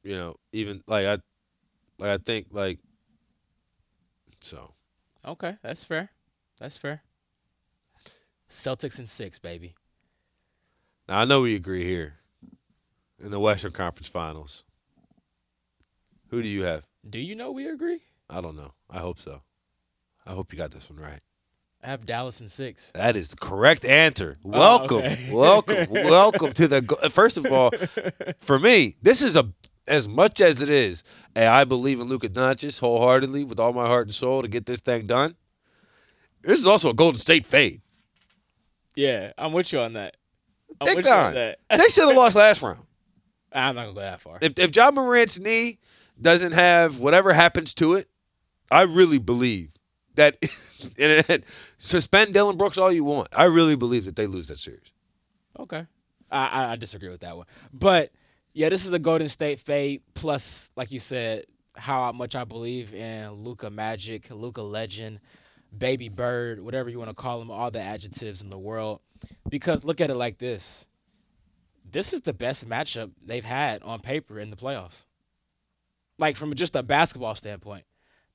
You know, even like I, like I think like. So Okay, that's fair. That's fair. Celtics in six, baby. now I know we agree here. In the Western Conference Finals. Who do you have? Do you know we agree? I don't know. I hope so. I hope you got this one right. I have Dallas in six. That is the correct answer. Oh, welcome, okay. welcome, welcome to the. First of all, for me, this is a as much as it is. Hey, I believe in Luka Doncic wholeheartedly with all my heart and soul to get this thing done. This is also a Golden State fade. Yeah, I'm with you on that. I'm Big with you on time. that. They should have lost last round. I'm not gonna go that far. If if Ja Morant's knee doesn't have whatever happens to it, I really believe that. and, and suspend Dillon Brooks all you want. I really believe that they lose that series. Okay. I I disagree with that one. But yeah, this is a Golden State fade plus, like you said, how much I believe in Luka Magic, Luka Legend, Baby Bird, whatever you want to call him, all the adjectives in the world. Because look at it like this. This is the best matchup they've had on paper in the playoffs. Like from just a basketball standpoint.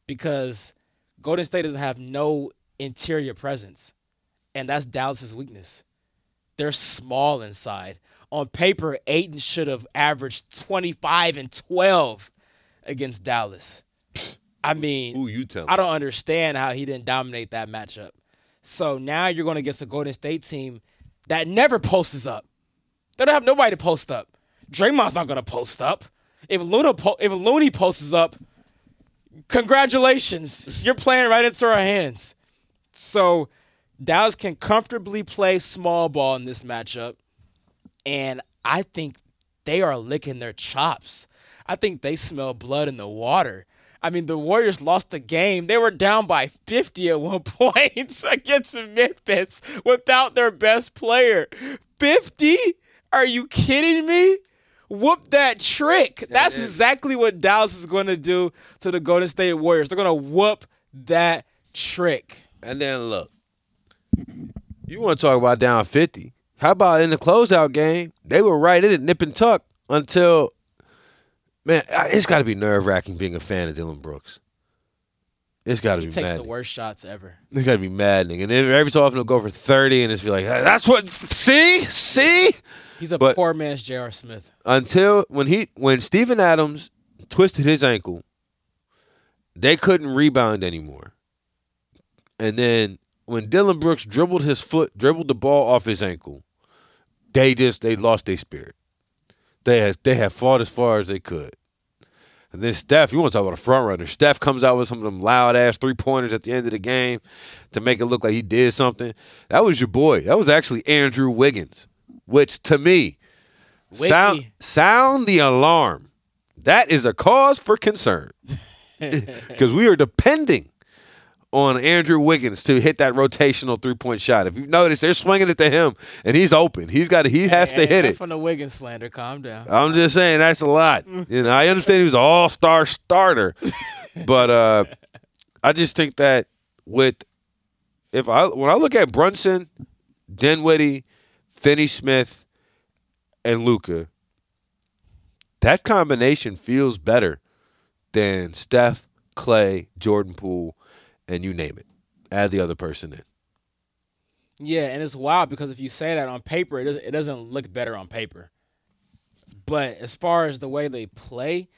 Because Golden State doesn't have no interior presence. And that's Dallas's weakness they're small inside. On paper, Ayton should have averaged 25 and 12 against Dallas. I mean, Who you tell? I don't understand how he didn't dominate that matchup. So now you're going against a Golden State team that never posts up. They don't have nobody to post up. Draymond's not going to post up. If Luna po- if Looney posts up, congratulations, you're playing right into our hands. So Dallas can comfortably play small ball in this matchup, and I think they are licking their chops. I think they smell blood in the water. I mean, the Warriors lost the game. They were down by 50 at one point against Memphis without their best player. 50? Are you kidding me? Whoop that trick. That's and- exactly what Dallas is going to do to the Golden State Warriors. They're going to whoop that trick. And then look, you want to talk about down 50. How about in the closeout game? They were right in it, nip and tuck until, man, it's got to be nerve wracking being a fan of Dillon Brooks. It's got to He be takes maddening. the worst shots ever. It's got to be maddening. And then every so often he'll go for 30 and it's be like, that's what, see? See? He's a But- poor man's J.R. Smith. Until when he, when Steven Adams twisted his ankle, they couldn't rebound anymore. And then when Dillon Brooks dribbled his foot, dribbled the ball off his ankle, they just, they lost their spirit. They had, they had fought as far as they could. And then Steph, you want to talk about a front runner. Steph comes out with some of them loud ass three pointers at the end of the game to make it look like he did something. That was your boy. That was actually Andrew Wiggins, which to me, sound, sound the alarm. That is a cause for concern because we are depending on Andrew Wiggins to hit that rotational three point shot. If you've noticed, they're swinging it to him and he's open. He's got To, he has Hey, to hit it. From the Wiggins slander, calm down. I'm just saying that's a lot. You know, I understand he was an all star starter, but uh, I just think that with if I when I look at Brunson, Dinwiddie, Finney Smith, and Luka, that combination feels better than Steph, Klay, Jordan Poole, and you name it. Add the other person in. Yeah, and it's wild because if you say that on paper, it doesn't, it doesn't look better on paper. But as far as the way they play,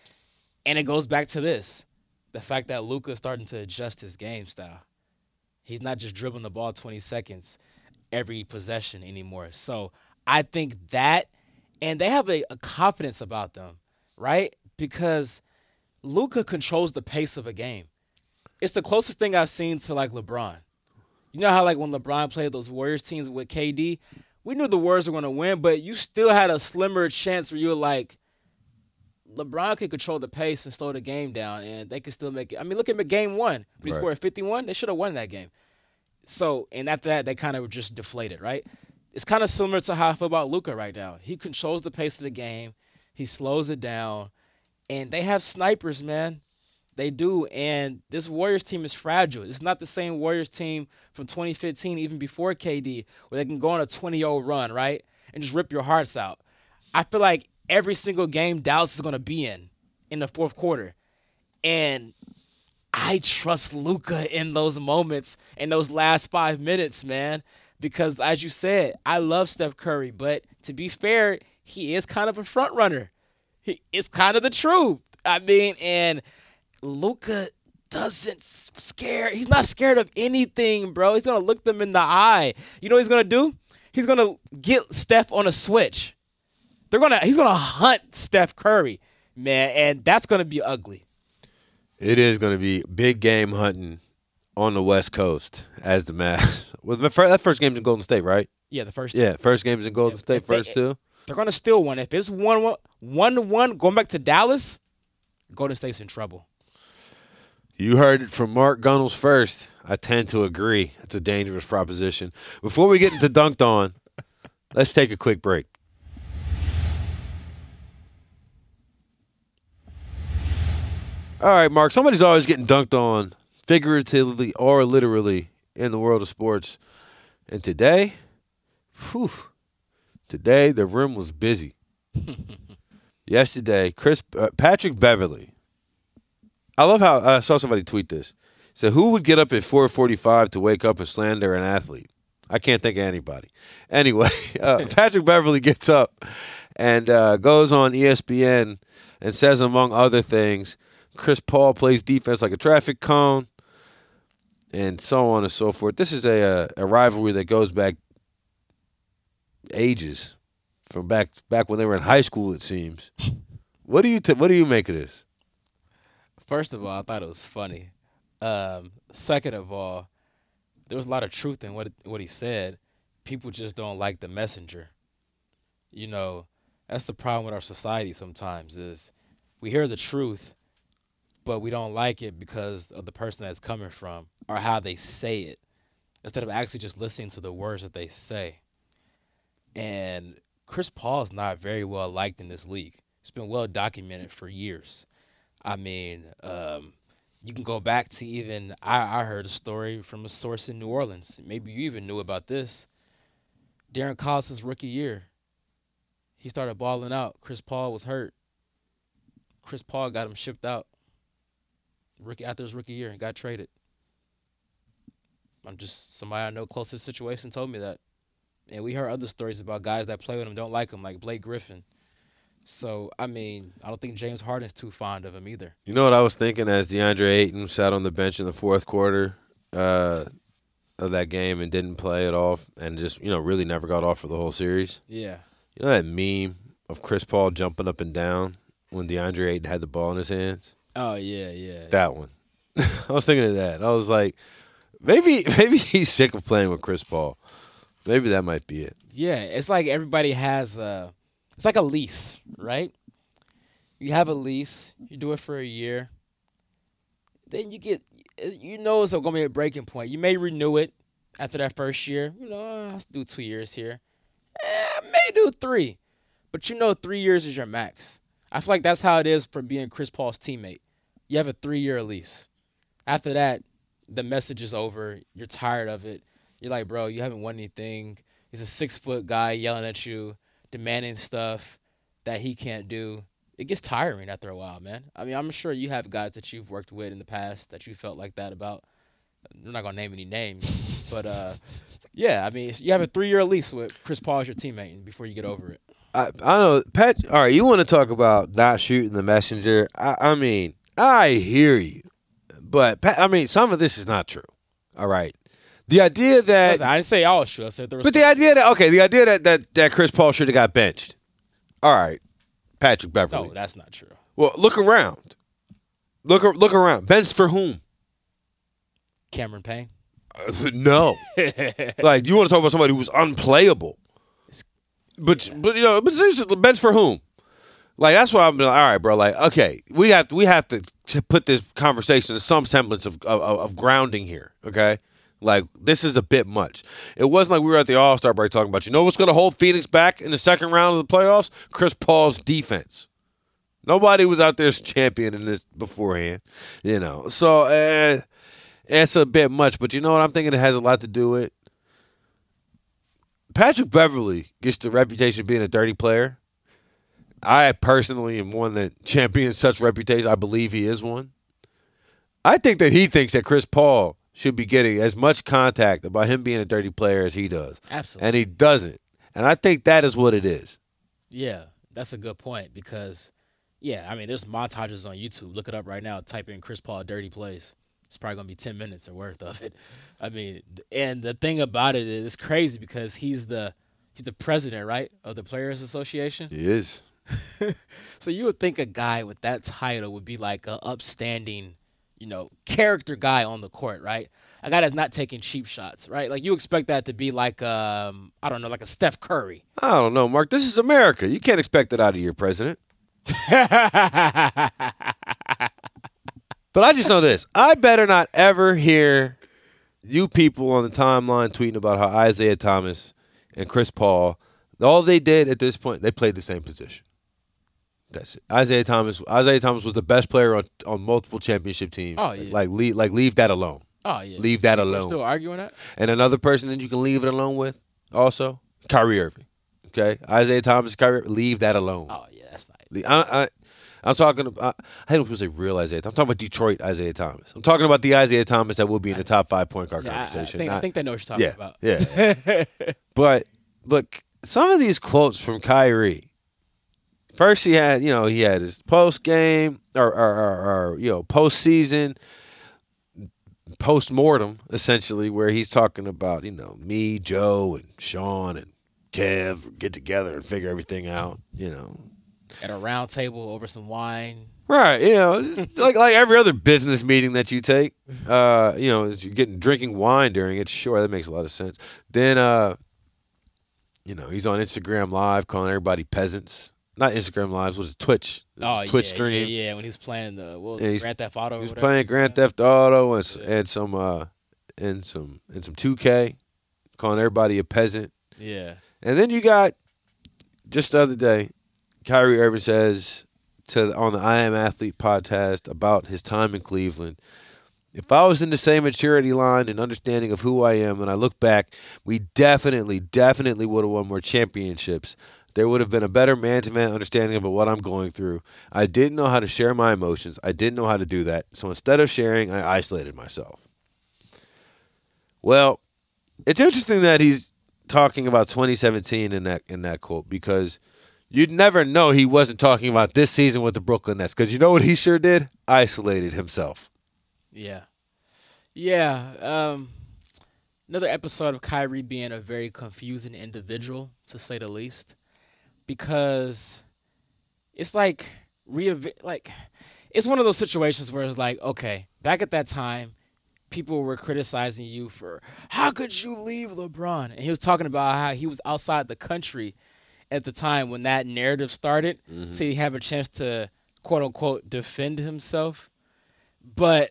and it goes back to this the fact that Luka's starting to adjust his game style. He's not just dribbling the ball 20 seconds every possession anymore. So I think that, and they have a, a confidence about them, right? Because Luka controls the pace of a game. It's the closest thing I've seen to like LeBron. You know how like when LeBron played those Warriors teams with KD, we knew the Warriors were going to win, but you still had a slimmer chance where you were like, LeBron could control the pace and slow the game down, and they could still make it. I mean, look at game one when he Right. scored 51. They should have won that game. So, and after that, they kind of just deflated, right? It's kind of similar to how I feel about Luka right now. He controls the pace of the game, he slows it down, and they have snipers, man. They do, and this Warriors team is fragile. It's not the same Warriors team from 2015, even before KD, where they can go on a 20-0 run, right, and just rip your hearts out. I feel like every single game Dallas is going to be in in the fourth quarter, and I trust Luka in those moments, in those last five minutes, man. Because as you said, I love Steph Curry, but to be fair, he is kind of a front runner. He it's kind of the truth. I mean, and Luka doesn't scare. He's not scared of anything, bro. He's gonna look them in the eye. You know what he's gonna do? He's gonna get Steph on a switch. They're gonna. He's gonna hunt Steph Curry, man, and that's gonna be ugly. It is going to be big game hunting on the West Coast as the Mavs. Fir- that first game's in Golden State, right? Yeah, the first. Yeah, first game's in Golden If- State. if they- First two. They're gonna steal one. If it's one one one one going back to Dallas, Golden State's in trouble. You heard it from Mark Gunnels first. I tend to agree. It's a dangerous proposition. Before we get into dunked on, let's take a quick break. All right, Mark. Somebody's always getting dunked on, figuratively or literally, in the world of sports. And today, whew, today the rim was busy. Yesterday, Chris uh, Patrick Beverley. I love how I saw somebody tweet this. So who would get up at 4:45 to wake up and slander an athlete? I can't think of anybody. Anyway, uh, Patrick Beverley gets up and uh, goes on ESPN and says, among other things, Chris Paul plays defense like a traffic cone, and so on and so forth. This is a a, a rivalry that goes back ages, from back back when they were in high school. It seems. What do you t- What do you make of this? First of all, I thought it was funny. Um, second of all, there was a lot of truth in what what he said. People just don't like the messenger. You know, that's the problem with our society sometimes is we hear the truth, but we don't like it because of the person that's coming from or how they say it, instead of actually just listening to the words that they say. And Chris Paul is not very well liked in this league. It's been well documented for years. I mean, um, you can go back to even I, I heard a story from a source in New Orleans. Maybe you even knew about this. Darren Collison's rookie year, he started balling out. Chris Paul was hurt. Chris Paul got him shipped out. rookie after his rookie year and got traded. I'm just somebody I know close to the situation told me that. And we heard other stories about guys that play with him don't like him, like Blake Griffin. So I mean, I don't think James Harden's too fond of him either. You know what I was thinking as DeAndre Ayton sat on the bench in the fourth quarter uh, of that game and didn't play at all, and just you know really never got off for the whole series. Yeah. You know that meme of Chris Paul jumping up and down when DeAndre Ayton had the ball in his hands. Oh yeah, yeah. That one. I was thinking of that. I was like, maybe maybe he's sick of playing with Chris Paul. Maybe that might be it. Yeah, it's like everybody has a it's like a lease, right? You have a lease, you do it for a year. Then you get you know it's going to be a breaking point. You may renew it after that first year. You know, I'll do 2 years here. Eh, I may do 3. But you know 3 years is your max. I feel like that's how it is for being Chris Paul's teammate. You have a 3-year lease. After that, the message is over. You're tired of it. You're like, bro, you haven't won anything. He's a six foot guy yelling at you, demanding stuff that he can't do. It gets tiring after a while, man. I mean, I'm sure you have guys that you've worked with in the past that you felt like that about. I'm not gonna name any names, but uh, yeah, I mean, you have a three year lease with Chris Paul as your teammate before you get over it. I, I know, Pat. All right, you want to talk about not shooting the messenger? I, I mean, I hear you, but Pat, I mean, some of this is not true. All right, the idea that I didn't say all true. I said there was. But the idea that okay, the idea that that, that Chris Paul should have got benched. All right, Patrick Beverley. no, that's not true. well, look around. Look look around. Benched for whom? Cameron Payne. Uh, no. like you want to talk about somebody who's unplayable. But but you know, but bench for whom? Like that's what I'm like, all right, bro. Like, okay, we have to we have to to put this conversation in some semblance of, of of grounding here. Okay, like this is a bit much. It wasn't like we were at the All Star break talking about. You know what's going to hold Phoenix back in the second round of the playoffs? Chris Paul's defense. Nobody was out there championing this beforehand, you know. So uh, it's a bit much, but you know what I'm thinking? It has a lot to do with Patrick Beverley gets the reputation of being a dirty player. I personally am one that champions such reputation. I believe he is one. I think that he thinks that Chris Paul should be getting as much contact about him being a dirty player as he does. Absolutely. And he doesn't. And I think that is what it is. Yeah, that's a good point because, yeah, I mean, there's montages on YouTube. Look it up right now. Type in Chris Paul dirty plays. It's probably gonna be ten minutes or worth of it. I mean, and the thing about it is, it's crazy because he's the he's the president, right, of the Players Association. He is. so you would think a guy with that title would be like a upstanding, you know, character guy on the court, right? A guy that's not taking cheap shots, right? Like you expect that to be like um, I don't know, like a Steph Curry. I don't know, Mark. This is America. You can't expect that out of your president. But I just know this. I better not ever hear you people on the timeline tweeting about how Isaiah Thomas and Chris Paul, all they did at this point, they played the same position. That's it. Isaiah Thomas. Isaiah Thomas was the best player on, on multiple championship teams. Oh, yeah. Like leave, like leave that alone. oh yeah, Leave that alone. Still arguing that? And another person that you can leave it alone with, also Kyrie Irving. Okay, Isaiah Thomas, Kyrie, leave that alone. Oh yeah, that's nice. I, I, I'm talking about. I don't people say real Isaiah. I'm talking about Detroit Isaiah Thomas. I'm talking about the Isaiah Thomas that will be in the top five point guard Yeah, I- I, conversation. think, I not- think they know what you're talking yeah. about. Yeah. but look, some of these quotes from Kyrie. First, he had you know he had his post game or, or, or, or you know postseason post mortem essentially, where he's talking about you know me, Joe, and Sean and Kev get together and figure everything out. You know, At a round table over some wine. Right, you know, like like every other business meeting that you take. Uh, you know, you're getting drinking wine during it. Sure, that makes a lot of sense. Then, uh, you know, he's on Instagram Live calling everybody peasants. Not Instagram Lives, was it Twitch? It was Oh Twitch yeah, stream. Yeah, yeah, when he's playing the what was Grand Theft Auto. He was playing Grand Theft Auto and, Yeah. and some uh and some and some 2K, calling everybody a peasant. Yeah. And then you got just the other day, Kyrie Irving says to on the I Am Athlete podcast about his time in Cleveland. If I was in the same maturity line and understanding of who I am, and I look back, we definitely, definitely would have won more championships. There would have been a better man to man understanding of what I'm going through. I didn't know how to share my emotions. I didn't know how to do that. So instead of sharing, I isolated myself. Well, it's interesting that he's talking about 2017 in that in that quote because you'd never know he wasn't talking about this season with the Brooklyn Nets because you know what he sure did? Isolated himself. Yeah. Yeah. Um, another episode of Kyrie being a very confusing individual, to say the least, because it's like re like it's one of those situations where it's like, okay, back at that time, people were criticizing you for how could you leave LeBron, and he was talking about how he was outside the country at the time when that narrative started, Mhm. so he have a chance to quote unquote defend himself, but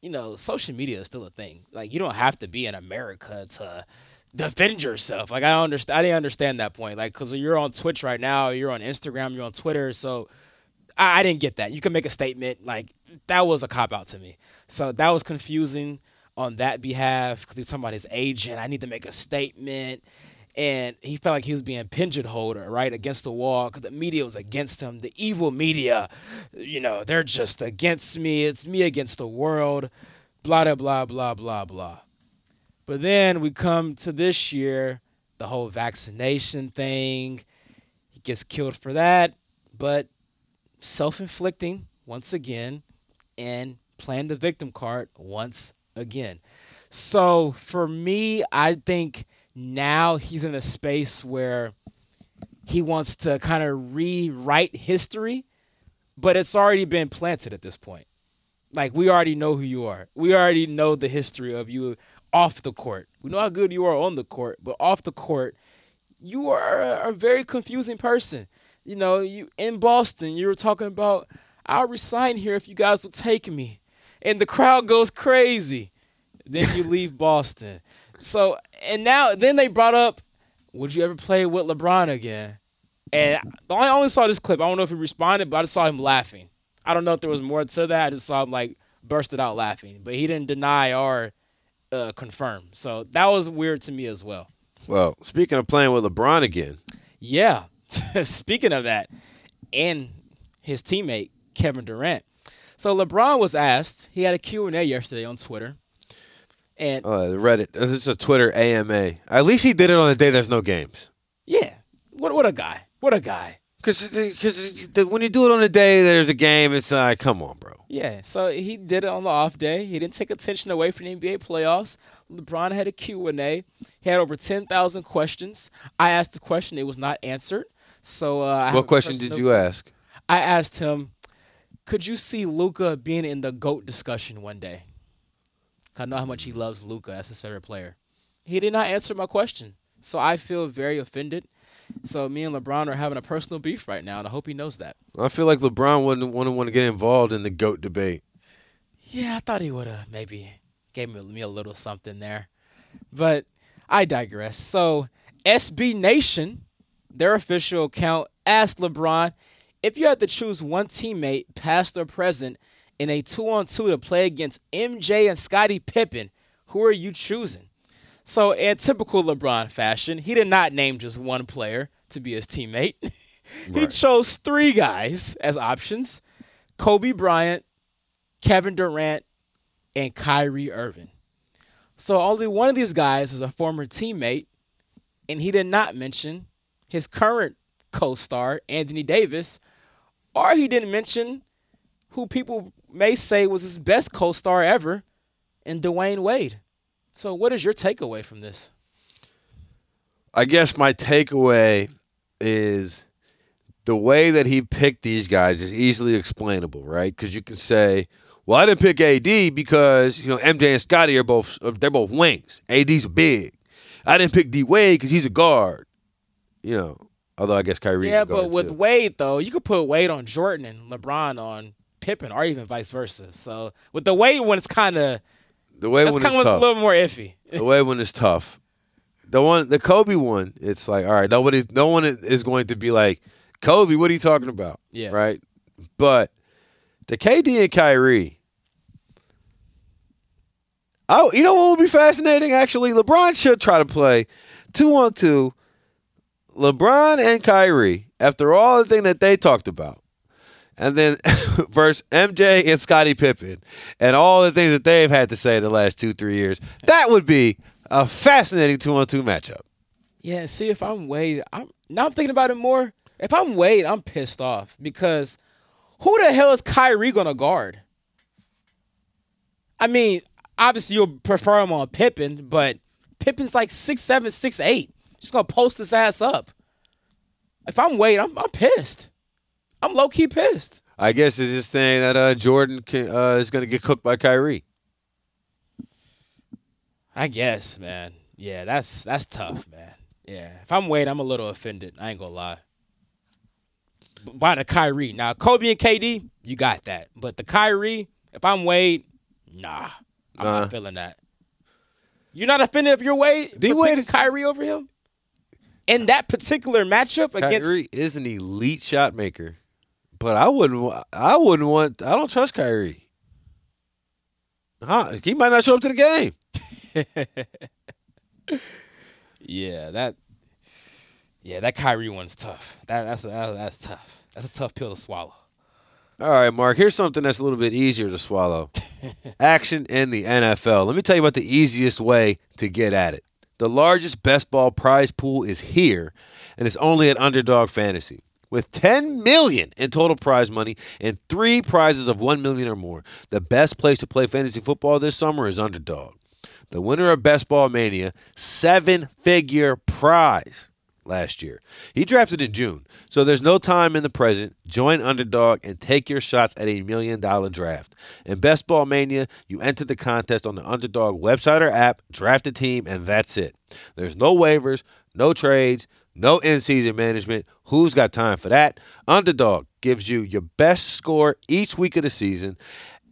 you know, social media is still a thing. Like you don't have to be in America to defend yourself. Like I don't understand. I didn't understand that point. Like because you're on Twitch right now, you're on Instagram, you're on Twitter, so I, I didn't get that. You can make a statement like that was a cop out to me. So that was confusing on that behalf because he's talking about his agent. I need to make a statement. And he felt like he was being pigeon holder, right, against the wall because the media was against him. The evil media, you know, they're just against me. It's me against the world, blah, blah, blah, blah, blah, blah. But then we come to this year, the whole vaccination thing. He gets killed for that, but self inflicting once again and playing the victim card once again. So for me, I think now he's in a space where he wants to kind of rewrite history, but it's already been planted at this point. Like we already know who you are. We already know the history of you off the court. We know how good you are on the court, but off the court, you are a, a very confusing person. You know, you in Boston, you were talking about I'll resign here if you guys will take me. And the crowd goes crazy. Then you leave Boston. So and now then they brought up, would you ever play with LeBron again? And I only saw this clip. I don't know if he responded, but I just saw him laughing. I don't know if there was more to that. I just saw him like bursted out laughing, but he didn't deny or uh, confirm. So that was weird to me as well. Well, speaking of playing with LeBron again, Yeah. Speaking of that, and his teammate Kevin Durant. So LeBron was asked. He had a Q and A yesterday on Twitter, and uh, Reddit, this is a Twitter AMA. At least he did it on a day there's no games. yeah, what what a guy! What a guy! Because when you do it on a day there's a game, it's like, come on, bro. Yeah, so he did it on the off day. He didn't take attention away from the NBA playoffs. LeBron had a Q&A. He had over 10,000 questions. I asked the question. It was not answered. So uh, What question did you ask? I asked him, could you see Luka being in the GOAT discussion one day? I know how much he loves Luka. That's his favorite player. He did not answer my question. So I feel very offended. So me and LeBron are having a personal beef right now, and I hope he knows that. I feel like LeBron wouldn't want to want to get involved in the GOAT debate. Yeah, I thought he would have maybe gave me, me a little something there. But I digress. So, SB Nation, their official account, asked LeBron if you had to choose one teammate, past or present, in a two on two to play against MJ and Scottie Pippen, who are you choosing? So, in typical LeBron fashion, he did not name just one player to be his teammate. he Right. chose three guys as options Kobe Bryant, Kevin Durant, and Kyrie Irving. So only one of these guys is a former teammate, and he did not mention his current co-star, Anthony Davis, or he didn't mention who people may say was his best co-star ever, in Dwyane Wade. So what is your takeaway from this? I guess my takeaway is the way that he picked these guys is easily explainable, right? Because you can say, "Well, I didn't pick AD because you know MJ and Scottie are both they're both wings. AD's big. I didn't pick D Wade because he's a guard. You know, although I guess Kyrie. yeah, but with Wade though, you could put Wade on Jordan and LeBron on Pippen, or even vice versa. So with the Wade one, it's kind of the way that's kind is of a little more iffy. the way one is tough. The one, the Kobe one, it's like, all right, nobody, no one is going to be like, Kobe, what are you talking about? Yeah. Right. But the KD and Kyrie. Oh, you know what would be fascinating? Actually, LeBron should try to play two on two. LeBron and Kyrie, after all the thing that they talked about, and then versus MJ and Scottie Pippen, and all the things that they've had to say the last two, three years, that would be a fascinating two on two matchup. Yeah, see if I'm Wade, I'm now I'm thinking about it more. If I'm Wade, I'm pissed off because who the hell is Kyrie gonna guard? I mean, obviously you'll prefer him on Pippen, but Pippen's like six seven, six eight. Just gonna post his ass up. If I'm Wade, I'm I'm pissed. I'm low key pissed. I guess it's just saying that uh, Jordan can, uh, is going to get cooked by Kyrie. I guess, man. Yeah, that's that's tough, man. Yeah, if I'm Wade, I'm a little offended. I ain't gonna lie. By the Kyrie, now Kobe and KD, you got that. But the Kyrie, if I'm Wade, nah, I'm Nah. not feeling that. You're not offended if you're Wade, D Wade is- Kyrie over him in that particular matchup against. Kyrie is an elite shot maker, but I wouldn't. I wouldn't want. I don't trust Kyrie. Huh? He might not show up to the game. Yeah, that. Yeah, that Kyrie one's tough. That that's that, that's tough. That's a tough pill to swallow. All right, Mark. Here's something that's a little bit easier to swallow. Action in the NFL. Let me tell you about the easiest way to get at it. The largest best ball prize pool is here, and it's only at Underdog Fantasy. With 10 million in total prize money and three prizes of 1 million or more, the best place to play fantasy football this summer is Underdog. The winner of Best Ball Mania, seven figure prize last year. He drafted in June, so there's no time in the present. Join Underdog and take your shots at a million dollar draft. In Best Ball Mania, you enter the contest on the Underdog website or app, draft a team, and that's it. There's no waivers, no trades, no in season management. Who's got time for that? Underdog gives you your best score each week of the season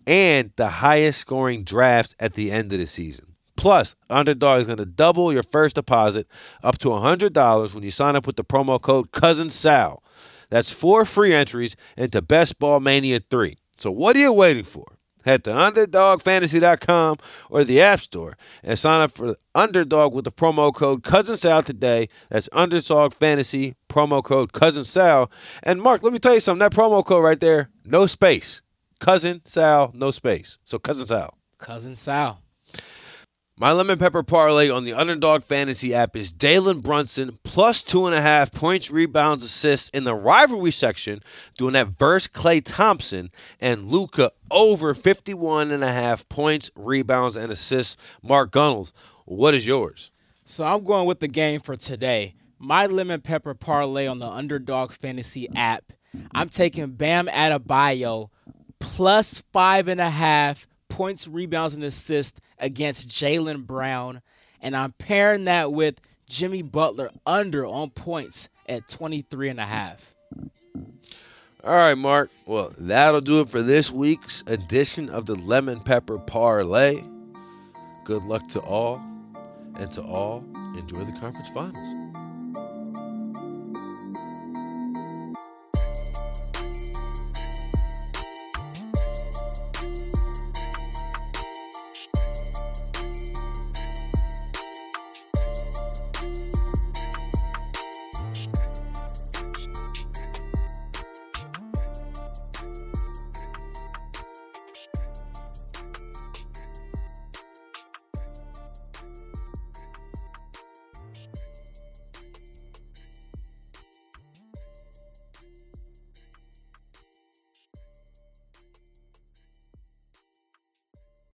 and the highest scoring drafts at the end of the season. Plus, Underdog is going to double your first deposit up to $100 when you sign up with the promo code Cousin Sal. That's four free entries into Best Ball Mania 3. So what are you waiting for? Head to UnderdogFantasy.com or the App Store and sign up for Underdog with the promo code Cousin Sal today. That's Underdog Fantasy, promo code Cousin Sal. And Mark, let me tell you something. That promo code right there, no space. Cousin Sal, no space. So Cousin Sal. Cousin Sal. My lemon pepper parlay on the Underdog Fantasy app is Jalen Brunson plus two and a half points, rebounds, assists in the rivalry section, doing that verse Klay Thompson and Luka over 51 and a half points, rebounds, and assists. Mark Gunnels, what is yours? So I'm going with the game for today. My lemon pepper parlay on the Underdog Fantasy app. I'm taking Bam Adebayo plus five and a half points, rebounds, and assists against Jaylen Brown, and I'm pairing that with Jimmy Butler under on points at 23 and a half. All right, Mark. Well, that'll do it for this week's edition of the Lemon Pepper Parlay. Good luck to all, and to all, enjoy the conference finals.